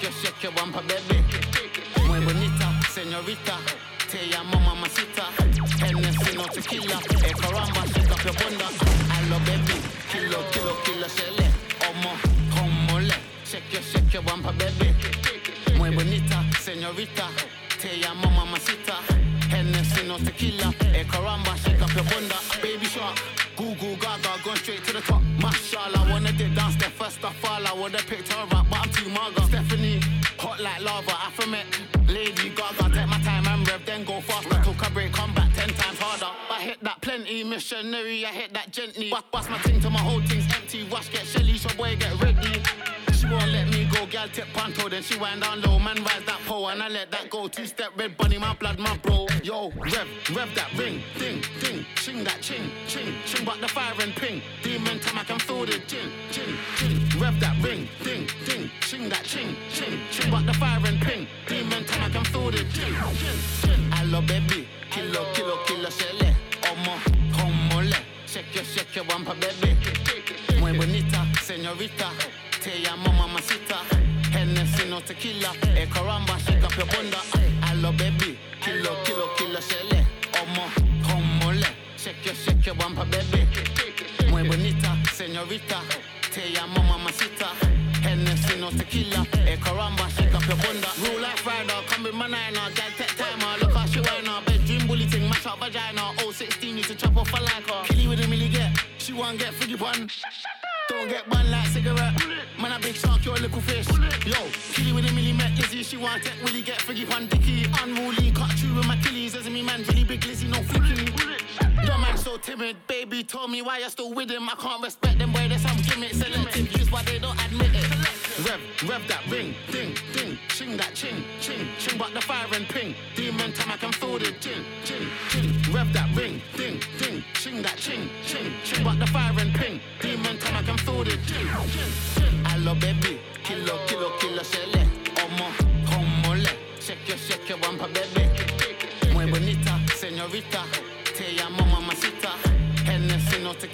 [SPEAKER 13] Shake, shake, wampa baby Muy bonita, señorita Te llamo mamacita Hennessy no tequila. Hey, caramba, shake up your bunda. Hello, baby. Kilo, kilo, kilo, shele. Omo, como le. Shake your, shake your bumper, baby. Muy bonita, señorita. Te llamo mamacita. Hennessy, no tequila. Hey, caramba, shake up your bunda. Baby shark. Goo goo gaga, going straight to the top. Mashallah, wanna dip down, step first, I fall. I would've picked her up, but I'm too maga. Like lava, Afromet. Lady Gaga, take my time and rev, then go faster. Took a break, come back ten times harder. I hit that plenty, missionary, I hit that gently. Bust, bust my ting till my whole thing's empty. Wash, get shelly, so boy, get ready. She won't let me go, gal tip panto, then she wind down low. Man rise that pole and I let that go. Two step red bunny, my blood, my bro. Yo, rev, rev that ring, ding, ding, ching that ching, ching, ching, but the fire and ping. Demon time I can feel the gin, gin, gin. Rev that ring, ding, ding, ching that ching, ching, ching, but the fire and ping. Demon time I can feel the gin, gin, gin. Hello baby, kilo, kilo, kilo, shele. Omo, le. Shake your, shake your bumper, baby. Muy bonita, señorita. Te llamo mamacita. Hennessy, no tequila. Eh, caramba, shake up your bunda. Hello, baby. Kilo, kilo, kilo, shele. Omo, le. Shake your, shake your bumper, baby. Muy bonita, señorita. Te llamo mamacita. Hennessy, no tequila. Eh, caramba, shake up your bunda. Rule life rider, come with my niner. Gal, take timer. Look how she whine her. Bedroom bully ting, mash up vagina. Oh, 016, used to chop off a like her. Killy with a milli get. She want get figgy one. Don't get bun like cigarette. Man, a big shark, you're a little fish. Yo, killy with a milli met Lizzie. She want tech willy get figgy one dicky. Unruly, cut through with my killies. As me man, really big Lizzie, no flicking. Your man so timid, baby. Told me why you're still with him. I can't respect them, boy. There's some gimmicks. Selective use, why they don't admit it. Rev, rev that ring, ding, ding, ching that ching, ching, ching, but the fire and ping. Demon time I can feel the gin, gin, gin. Rev that ring, ding, ding, ching that ching, ching, ching, but the fire and ping. Demon time I can feel the gin, gin, gin. Hello baby, kilo, kilo, kilo, shele. Omo, como le. Shake your, shake your bumper, baby. Muy bonita, señorita.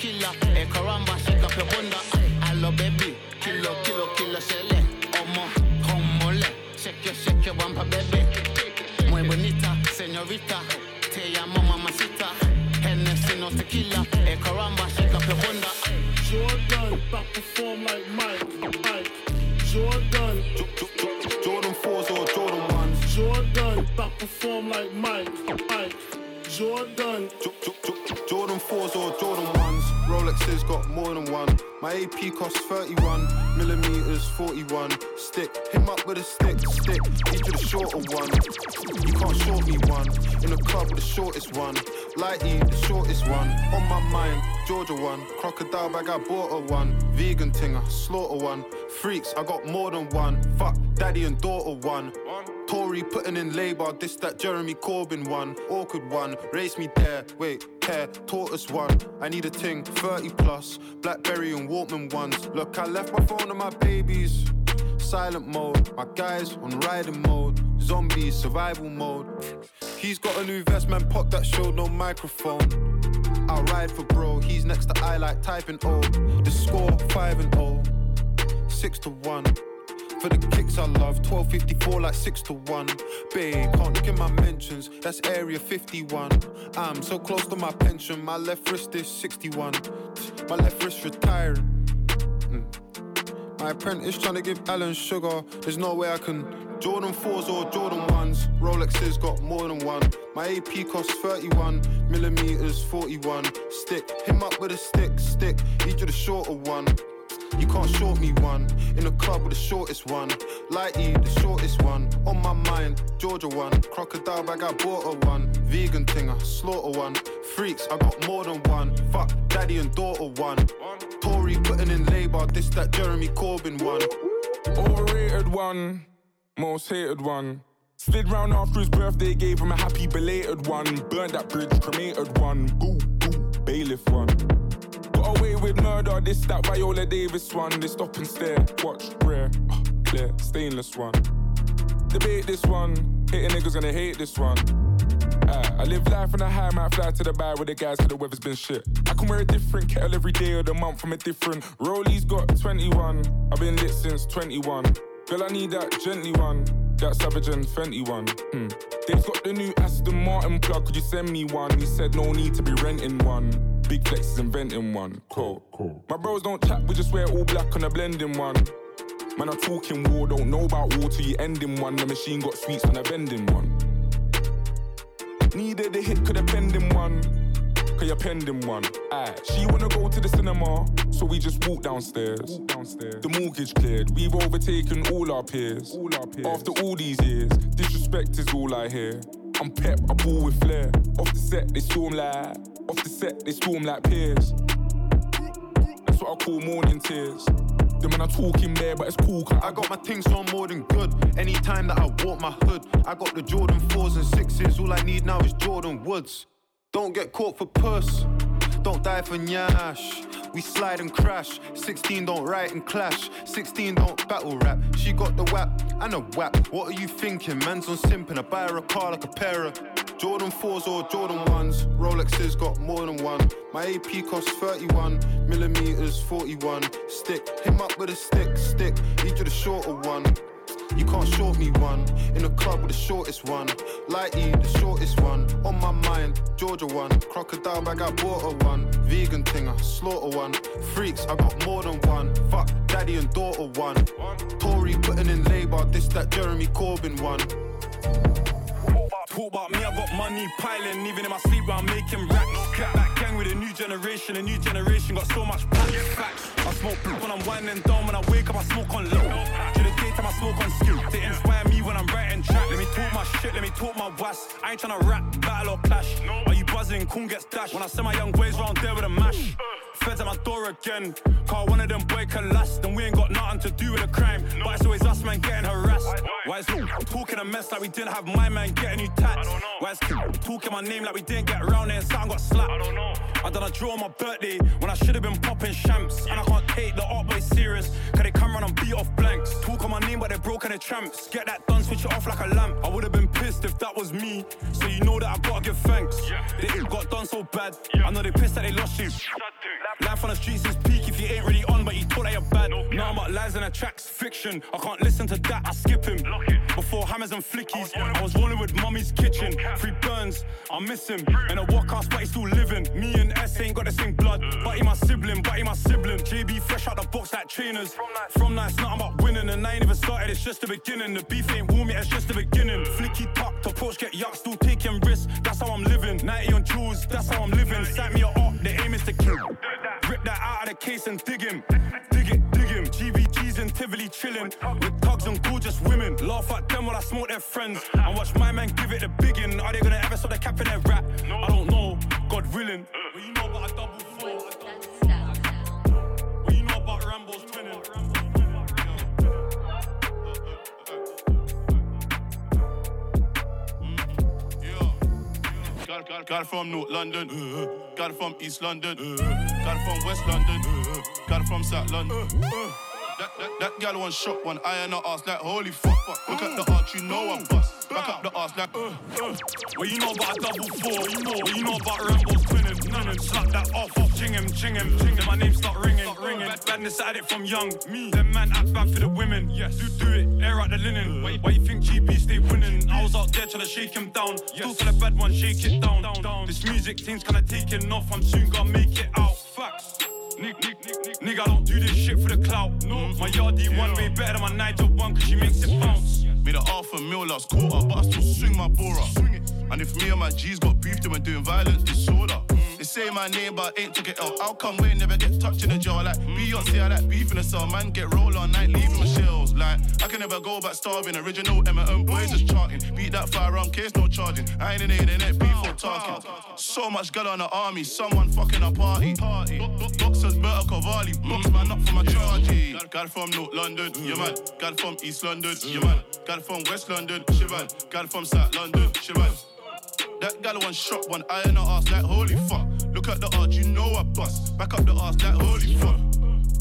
[SPEAKER 13] Hennessy, no. Eh, caramba, shake up your bunda. Hello baby, kilo, kilo, kilo, shele. Omo, como le. Shake your, shake your bumper, baby. Muy bonita, señorita. Te llamo mamacita. Hennessy, no tequila. Eh, caramba, shake up your bunda.
[SPEAKER 40] Jordan, back perform like Mike. Mike. Jordan.
[SPEAKER 41] Jordan 4s or Jordan 1s.
[SPEAKER 40] Jordan, back perform like Mike. Mike. Jordan.
[SPEAKER 41] Jordan Rolexes got more than one. My AP costs 31 millimeters, 41. Stick, him up with a stick, stick. You the shorter one. You can't short me one. In the club with the shortest one. Lighty, the shortest one. On my mind, Georgia one. Crocodile bag, I bought a one. Vegan thing, I slaughter one. Freaks, I got more than one. Fuck, daddy and daughter one. one. Putting in labour, this that Jeremy Corbyn one. Awkward one, raise me there. Wait, care, tortoise one. I need a ting, 30 plus. Blackberry and Walkman ones. Look, I left my phone on my babies. Silent mode, my guys on riding mode. Zombies, survival mode. He's got a new vest, man, pop that showed no microphone. I'll ride for bro, he's next to I like typing O. The score 5 and 0. 6 to 1. For the kicks I love, 1254 like 6 to 1. Babe, can't look in my mentions, that's area 51. I'm so close to my pension, my left wrist is 61. My left wrist retiring. Mm. My apprentice trying to give Alan Sugar, there's no way I can. Jordan 4s or Jordan 1s, Rolexes got more than one. My AP costs 31 millimeters, 41. Stick, him up with a stick, stick, need you the shorter one. You can't short me one. In the club with the shortest one. Lighty, the shortest one. On my mind, Georgia one. Crocodile bag, I bought a one. Vegan thing, I slaughter one. Freaks, I got more than one. Fuck, daddy and daughter one. Tory putting in labour, this that Jeremy Corbyn one.
[SPEAKER 38] Overrated one, most hated one. Slid round after his birthday, gave him a happy belated one. Burned that bridge, cremated one. Boo, boo, bailiff one. Away with murder, this, that Viola Davis one. They stop and stare, watch, rare, uh, clear, stainless one. Debate this one, hating niggas gonna hate this one. Uh, I live life on a high, might fly to the bar with the guys till the weather's been shit. I can wear a different kettle every day of the month from a different. Rollies got 21, I've been lit since 21. Girl, I need that gently one, that Savage and Fenty one. Hmm. They've got the new Aston Martin plug, could you send me one? He said no need to be renting one. Big Flex is inventing one. Cool. cool. My bros don't chat, we just wear all black on a blending one. Man, I'm talking war, don't know about war till you ending one. The machine got sweets on a vending one. Needed a hit, could have penned in one. You're pending one. Aye. She wanna go to the cinema, so we just walk downstairs. Walk downstairs. The mortgage cleared, we've overtaken all our peers. All our peers. After all these years, disrespect is all I hear. I'm pep, I ball with flair. Off the set, they storm like. Off the set, they storm like peers. That's what I call morning tears. The man talk talking there, but it's cool.
[SPEAKER 41] I got my things on more than good. Anytime that I walk my hood, I got the Jordan 4s and 6s. All I need now is Jordyn Woods. Don't get caught for puss. Don't die for nyash. We slide and crash. 16 don't write and clash. 16 don't battle rap. She got the whap and a whap. What are you thinking? Man's on simping. I buy her a car like a pair of Jordan 4s or Jordan 1s. Rolexes got more than one. My AP costs 31 millimeters, 41. Stick, him up with a stick, stick. Need you the shorter one. You can't short me one. In the club with the shortest one. Lighty, the shortest one. On my mind, Georgia one. Crocodile bag, I bought a one. Vegan thing, I slaughter one. Freaks, I got more than one. Fuck, daddy and daughter one. Tory putting in labor, this that Jeremy Corbyn one.
[SPEAKER 38] Talk about me, I got money piling, even in my sleep I'm making racks. With a new generation, a new generation got so much facts. I smoke blue when I'm winding down, when I wake up I smoke on low. To the daytime I smoke on skill, they inspire me when I'm writing track. Let me talk my shit, let me talk my was. I ain't tryna rap, battle or clash. Are you buzzing? Coon gets dashed. When I send my young boys round there with a mash. Feds at my door again. Car one of them boy can last. Then we ain't got nothing to do with a crime. But it's always us man getting harassed. Why is talking a mess like we didn't have my man getting you tats? Why is talking my name like we didn't get around there and something got slapped? I don't know. I done a draw on my birthday when I should have been popping champs. And I can't take the art boy serious. Cause they come run and beat off blanks. Talk on my name, but they broke and tramps. Get that done, switch it off like a lamp. I would have been pissed if that was me. So you know that I gotta give thanks. They got done so bad. I know they pissed that they lost you. Life on the streets is peak if you ain't really on, but you thought that you're bad. Now I'm lies and tracks, fiction. I can't listen to that, I skip him. Before hammers and flickies, I was rolling with mummy's kitchen. Free burns, I miss him. In a walkhouse, but he's still living. Me and S ain't got the same blood. Uh. But he my sibling, but he my sibling. JB fresh out the box like trainers. From that, nights, nothing about winning. And I ain't even started, it's just the beginning. The beef ain't warm yet, it's just the beginning. Uh. Flicky tucked, approach, get yuck, still taking risks. That's how I'm living. 90 on jewels, that's how I'm living. Sight me up, the aim is to kill. Rip that out of the case and dig him. Dig it, dig him. GVG's and Tivoli chillin'. With thugs and gorgeous women. Laugh at them while I smoke their friends. And watch my man give it a biggin'. Are they gonna ever stop the cap in their rap? I don't know, God willing. But you know about a double four. But you know about Rambo's twinning.
[SPEAKER 42] Got, got, got from North London, got from East London, got from West London, got it from South London. That, that, that gal one shot, one eye and her ass like holy fuck. fuck. Look at the arch, you know I'm bust. Back up the ass like. Uh, uh.
[SPEAKER 38] Well, you know about a double four, you know. Well, you know about Rambo's twinning, twinning. Slap that off, off, ching him, ching him, ching him. My name start ringing, ringing. Bad, badness at it from young. Me, them man act bad for the women. Yes, do do it, air out the linen. Why, why you think GB stay winning? I was out there trying to shake him down. Still for the bad one, shake it down, down, down. This music thing's kinda taking off. I'm soon gonna make it out. Facts. Nick, Nick, Nick. Nigga, I don't do this shit for the clout. No, my yardie one way better than my Nigel one, cause she makes it bounce.
[SPEAKER 42] Made a half a mil last quarter, but I still swing my bora. And if me and my G's got beef, then we're doing violence disorder. They say my name, but ain't took it out. How come we never get touched in the jaw? Like Beyonce, I like beef in the cell. Man, get roll all night, leaving my shells. Like, I can never go back starving. Original M&M boys just charting. Beat that firearm case, no charging. I ain't in the internet, beef or talking. So much girl on the army, someone fucking a party. party. Boxers, Berta Cavalli. Box man up for my chargy. Got it from North London, yeah man. It from East London, yeah man. It from West London, shit man. It from South London, shit man. That gal one shot, one eye in her ass like holy fuck. Look at the arch, you know I bust. Back up the ass like holy fuck.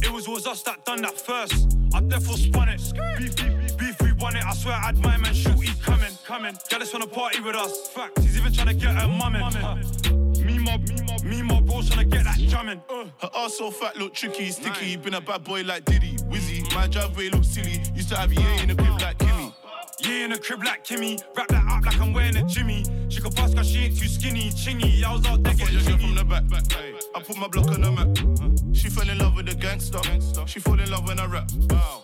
[SPEAKER 38] It was always us that done that first. I therefore spun it. Beef, beef, beef, beef, we won it. I swear I had my man shoot, he coming, coming. Gallus wanna party with us. Facts, he's even trying to get her mummin. Me mob, me mob, me mob, bros trying to get that jamming. Uh.
[SPEAKER 42] Her ass so fat, look tricky, sticky. Been a bad boy like Diddy, Wizzy.
[SPEAKER 25] my driveway look silly. Used to have yeah in the crib like Kimmy.
[SPEAKER 38] Yeah, in the crib like Kimmy. Wrap that up like I'm wearing a Jimmy. She can pass cause she ain't too skinny. Chingy, I was out there getting
[SPEAKER 25] the from the back, back, back. I put my block on the map. She fell in love with the gangster. She fall in love when I rap.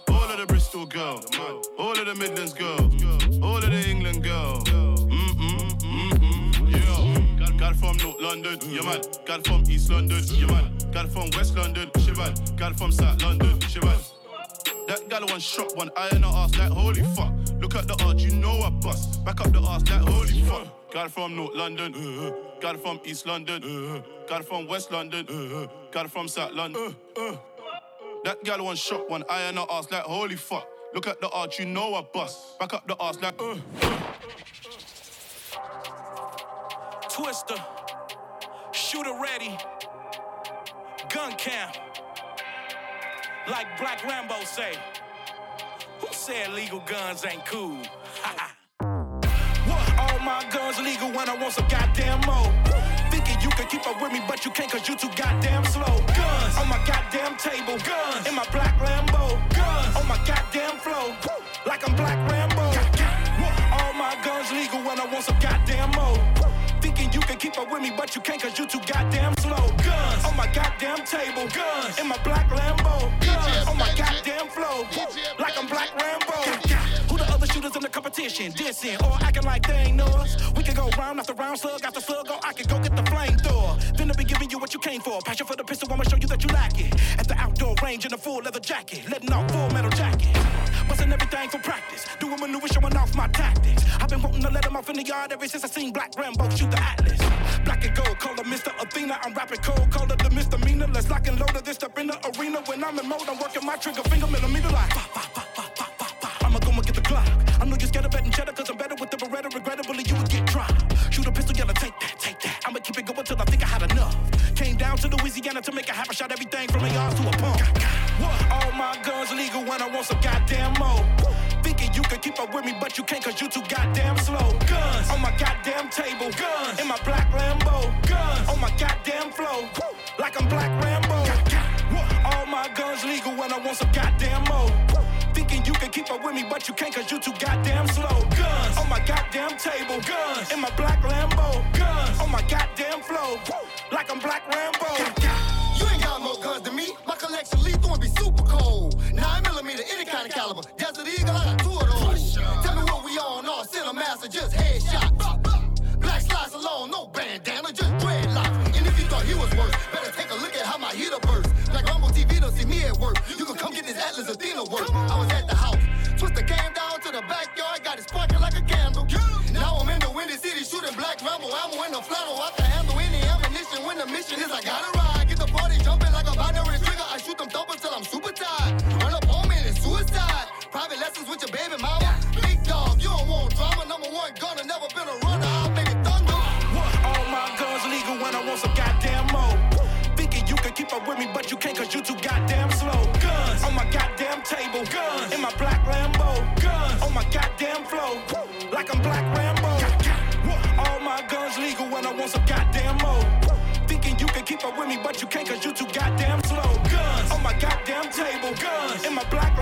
[SPEAKER 25] All of the Bristol girls, all of the Midlands girls, all of the England girls. Mm-mm, mm-mm, yeah. Got, got from North London, yeah man. Got from East London, yeah man. Got from West London, she man. Got from South London, she man. That gal one shot, one eye in her ass like holy fuck. Look at the arch, you know I bust. Back up the ass like holy fuck. Got from North London, uh, got from East London, uh, got from West London, uh, got from South London. Uh, that gal one shot, one eye in her ass like holy fuck. Look at the arch, you know I bust. Back up the ass like uh.
[SPEAKER 43] Twister, shooter ready, gun cam. Like Black Rambo say, who said legal guns ain't cool? [LAUGHS] what? All my guns legal when I want some goddamn more. Thinking you can keep up with me, but you can't cause you too goddamn slow. Guns on my goddamn table, guns in my black Lambo, guns on my goddamn flow, like I'm Black Rambo. All my guns legal when I want some goddamn more. Keep up with me, but you can't cause you too goddamn slow. Guns on my goddamn table, guns in my black Lambo, guns on my goddamn flow, like I'm Black Rambo. Who the other shooters in the competition? Dissing or acting like they ain't know us? We can go round after round, slug after slug, or I can go get the flamethrower. Then I'll be giving you what you came for. Passion for the pistol, I'ma show you that you lack it. At the outdoor range in a full leather jacket, letting off full metal jacket. Busting everything for practice, doing maneuvers, showing off my tactics. I've been wanting to let them off in the yard ever since I seen Black Rambo shoot the Atlas. Black and gold, call her Mr. Athena. I'm rapping cold, call her the misdemeanor. Let's lock and load this step in the arena. When I'm in mode, I'm working my trigger finger millimeter like. I'ma go and get the Glock. I know you're scared of betting cheddar, cause I'm better with the Beretta. Regrettably, you would get dropped. Shoot a pistol, yellow, take that, take that. I'ma keep it going till I think I had enough. Came down to Louisiana to make a half a shot, everything from a yard to a pump. What? All my guns legal when I want some goddamn more. Thinking you can keep up with me, but you can't cause you too goddamn slow. Guns. On my goddamn table, guns. In my black Lambo, guns. On my goddamn flow, like I'm Black Rambo. All my guns legal when I want some goddamn more. Thinking you can keep up with me, but you can't cause you too goddamn slow. Guns. On my goddamn table, guns. In my black Lambo, guns. On my goddamn flow, like I'm Black Rambo.
[SPEAKER 44] You ain't got more guns than me. My collection lethal caliber. Desert Eagle, I got two of those. Tell me what we on, all center master, just headshots. Black slides alone, no bandana, just dreadlocks. And if you thought he was worse, better take a look at how my heater burst. Like Rumble TV don't see me at work. You can come get this Atlas Athena work. I was at the house. Twister came down to the backyard, got it sparking like a candle. Now I'm in the windy city shooting black Rambo. Ammo in the flannel. I can handle any ammunition when the mission is I gotta ride. Get the party jumping like a binary trigger. I shoot them thumpers till I'm super tired. Private lessons with your baby mama. Big dog, you don't want drama. Number one gunner, never been a runner. I'll make it thunder.
[SPEAKER 43] All my guns legal when I want some goddamn more. Thinking you can keep up with me, but you can't cause you too goddamn slow. Guns on my goddamn table, guns in my black Lambo, guns on my goddamn flow, like I'm Black Rambo. All my guns legal when I want some goddamn more. Thinking you can keep up with me, but you can't cause you too goddamn slow. Guns on my goddamn table, guns in my black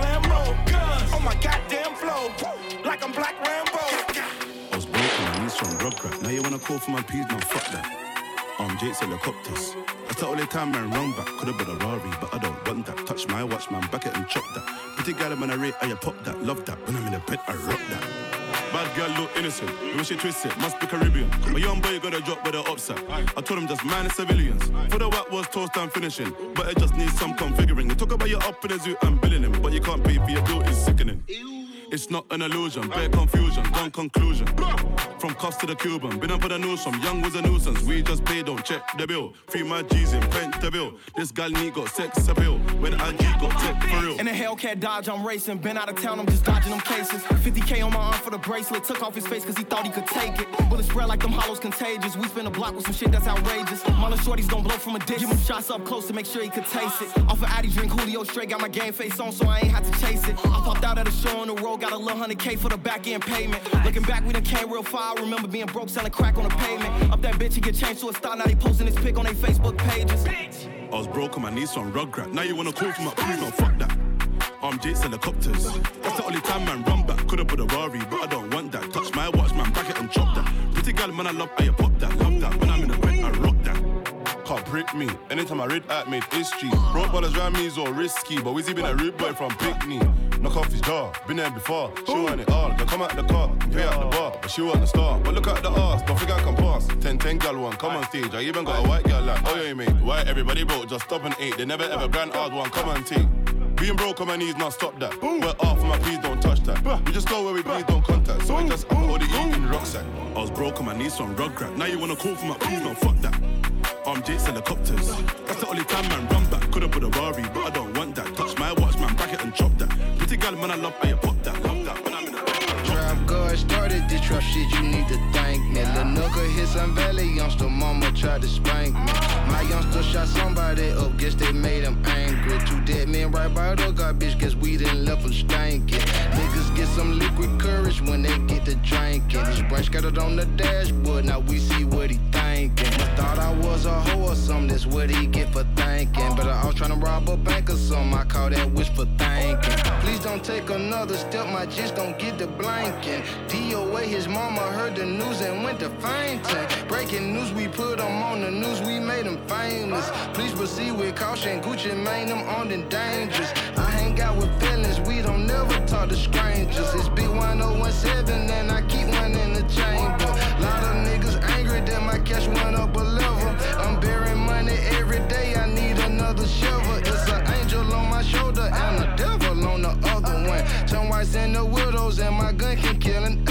[SPEAKER 43] my goddamn flow, like I'm Black Rambo.
[SPEAKER 25] I was broken, I need some rugrat. Now you wanna call for my peas, no fuck that. Um, Jake's helicopters. All the time, man, run back. Could've been a Rari, but I don't want that. Touch my watch, man, back it and chop that. Pretty girl, man, I rate, I pop that. Love that. When I'm in the bed, I rock that. Bad girl look innocent, the way she twist it, must be Caribbean. A young boy got a drop with the upside. I told him just the civilians. For the what was toast and finishing, but it just needs some configuring. Talk about you up in the zoo and billing him, but you can't pay for your bill, it's sickening. It's not an illusion, bare confusion, done conclusion. From cuffs to the Cuban, been up with the news from young was a nuisance. We just pay, don't check the bill. Free my G's in Pentonville. This gal need got sex appeal. When I G got tech for real.
[SPEAKER 45] In a Hellcat Dodge, I'm racing. Been out of town, I'm just dodging them cases. 50k on my arm for the bracelet. Took off his face cause he thought he could take it. Bullets spread like them hollows contagious. We spin a block with some shit that's outrageous. Mother shorties gon' blow from a distance. Give him shots up close to make sure he could taste it. Off of Addy drink, Julio straight. Got my game face on so I ain't had to chase it. I popped out at a show on the road. Got a little 100k for the back end payment. Looking back, we done came real far. I remember being broke, selling crack on the pavement. Up that bitch, he get changed to a star. Now they posting his pic on their Facebook pages.
[SPEAKER 25] I was broke on my knees on rugrat. Now you wanna call for my no fuck that. I'm Jake's helicopters. That's the only time man run back. Could've put a Rari, but I don't want that. Touch my watch, man, back it and chop that. Pretty girl, man, I love how you pop that.
[SPEAKER 41] Prick me. Anytime I read at made history. Broke ballers round me is all risky, but Wizzy been a rude boy from Pickney. Knock off his jaw, been there before. She want it all, can come out the car, pay out the bar, but she want the star. But look at the ass, don't think I can pass. 10 10 gal one, come on stage. I even got a white gal like, oh yeah, mate. Why everybody broke, just stop and eight. They never ever grand hard one, come and take. Being broke on my knees, not stop that. We're off my please don't touch that. We just go where we please don't contact. So I just I all the eat in the rucksack.
[SPEAKER 25] I was broke on my knees from Rugrat. Now you wanna call for my please, no fuck that. I'm Jake's helicopters. That's the only time man run back. Could've put a Rari, but I don't want that. Touch my watch, man, back it and chop that. Pretty girl, man, I love how you pop that. Love that. When I'm in
[SPEAKER 35] Trap God started this trap shit, you need to thank Lil' Nooka hit some valley, youngster mama tried to spank me. My youngster shot somebody up, guess they made him angry. Two dead men right by the garbage, guess we didn't left him stankin'. Niggas get some liquid courage when they get to drinking. His brain scattered on the dashboard, now we see what he thinking. Thought I was a hoe or something, that's what he get for thinking. But I was tryna rob a bank or something, I call that wish for don't take another step, my just gon' get the blanking. DOA, his mama heard the news and went to fainting. Breaking news, we put him on the news, we made him famous. Please proceed with caution, Gucci made them on and dangerous. I hang out with feelings, we don't never talk to strangers. It's B1017 and I keep one in the chamber. And the widows, and my gun can kill an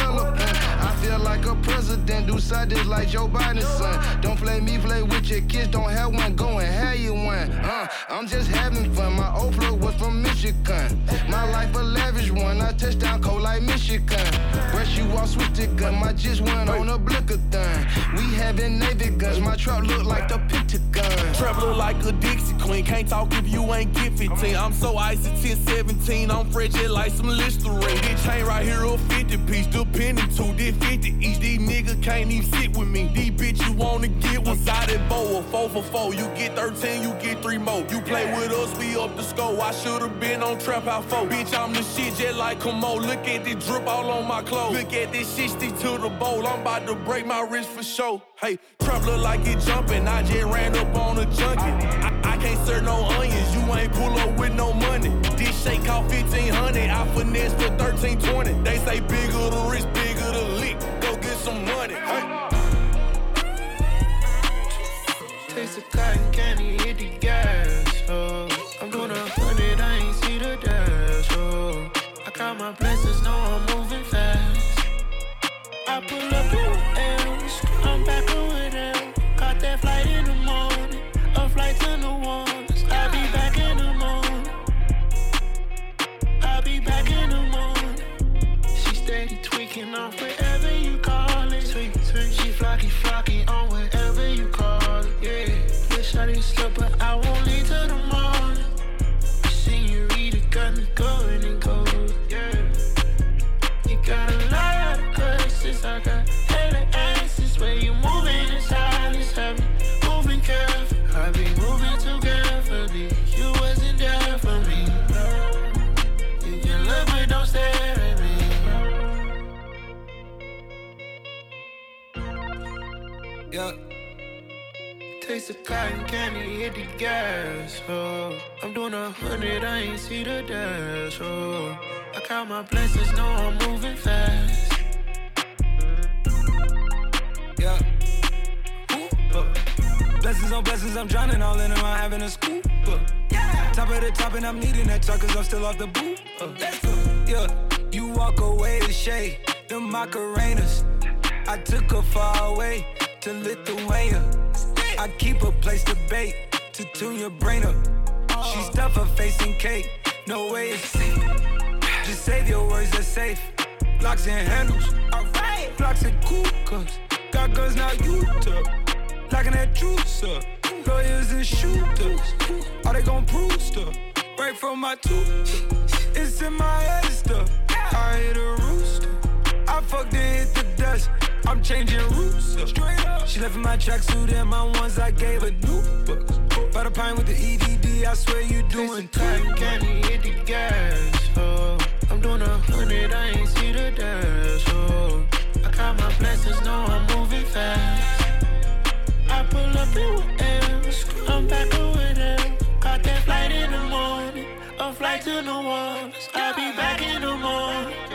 [SPEAKER 35] Like a president, do side this like Joe Biden's son. Don't play me, play with your kids, don't have one, go and have you one. Uh, I'm just having fun, my old plug was from Michigan. My life a lavish one, I touch down cold like Michigan. Brush you off, switch the gun, my just went on a blicker thing. We having Navy guns, my truck look like the Pentagon.
[SPEAKER 19] Trap look like a Dixie Queen. Can't talk if you ain't get 15. I'm so icy 10 17. I'm frigid like some Listerine. This chain right here a 50 piece. Depending to this 50 each. These niggas can't even sit with me. These bitch you wanna get one sided bow. A 4 for 4. You get 13, you get 3 more. You play with us, we up the score. I should've been on Trap House 4. Bitch, I'm the shit just like come on. Look at this drip all on my clothes. Look at this shit stick to the bowl. I'm about to break my wrist for sure. Hey, trap look like it jumping. I just ran up on a junkie. I, I can't serve no onions. You ain't pull up with no money. This shake cost 1500. I finesse for 1320. They say bigger the wrist, bigger some money. Hey.
[SPEAKER 46] Taste of cotton candy, hit the gas. Oh, I'm doing a hundred, I ain't see the dash. Oh, I count my blessings, know I'm moving fast. I pull up Taste of cotton candy, hit the gas. Oh, I'm doing a hundred, I ain't see the dash. Oh, I count my blessings, know I'm moving fast.
[SPEAKER 47] Yeah. Ooh, uh. Blessings on blessings, I'm drowning all in them, I'm having a scoop. Uh. Top of the top, and I'm needing that truck, cause I'm still off the boot. Uh. Yeah, you walk away to shade, the Macarenas. I took her far away to Lithuania. I keep a place to bake, to tune your brain up. She oh. stuff her face in cake, no way it's safe. Just save your words, they're safe. Locks and handles, alright. Blocks and cool cups, got guns now you took. Locking that juice up, lawyers and shooters. Are they gon' prove stuff? Right from my tooth, it's in my head stuff. I hit a I fucked hit the dust. I'm changing routes. Straight up. She left in my tracksuit and my ones I gave her new books. by the pine with the EDD, I swear you doing
[SPEAKER 46] time. Candy hit the gas, oh. I'm doing a hundred, I ain't see the dash, oh. I got my blessings, know I'm moving fast. I pull up in with M's, I'm back with them. Got that flight in the morning, a flight to New Orleans. I'll be back in the morning.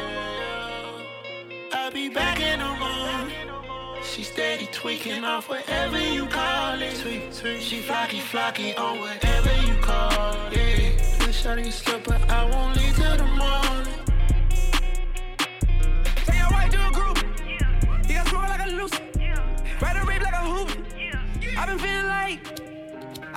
[SPEAKER 46] I'll be back in the morning. She steady tweaking off whatever you call it. Sweet, sweet. She flocky, flocky on whatever you call it. Yeah. Wish I didn't slip, but I won't leave till the morning.
[SPEAKER 31] Tell your white do a group. You got smoke like a loose. Ride a rape like a hoop. I've been feeling like.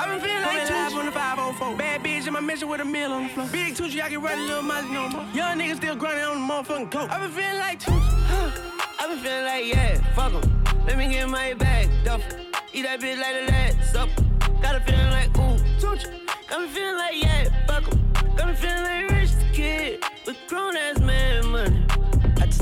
[SPEAKER 31] I been feeling like live on the 504. Bad bitch in my mission with a meal on the floor. Big Tucci, I can run a little miles no more. Young niggas still grinding on the motherfucking coke. i been feeling like Tucci.
[SPEAKER 18] i been feeling like, yeah, fuck em. Let me get my bag, duffel. Eat that bitch like the last supper. Got a feeling like, ooh, Tucci. Got me feeling like, yeah, fuck em. Got me feeling like rich kid with grown ass man money.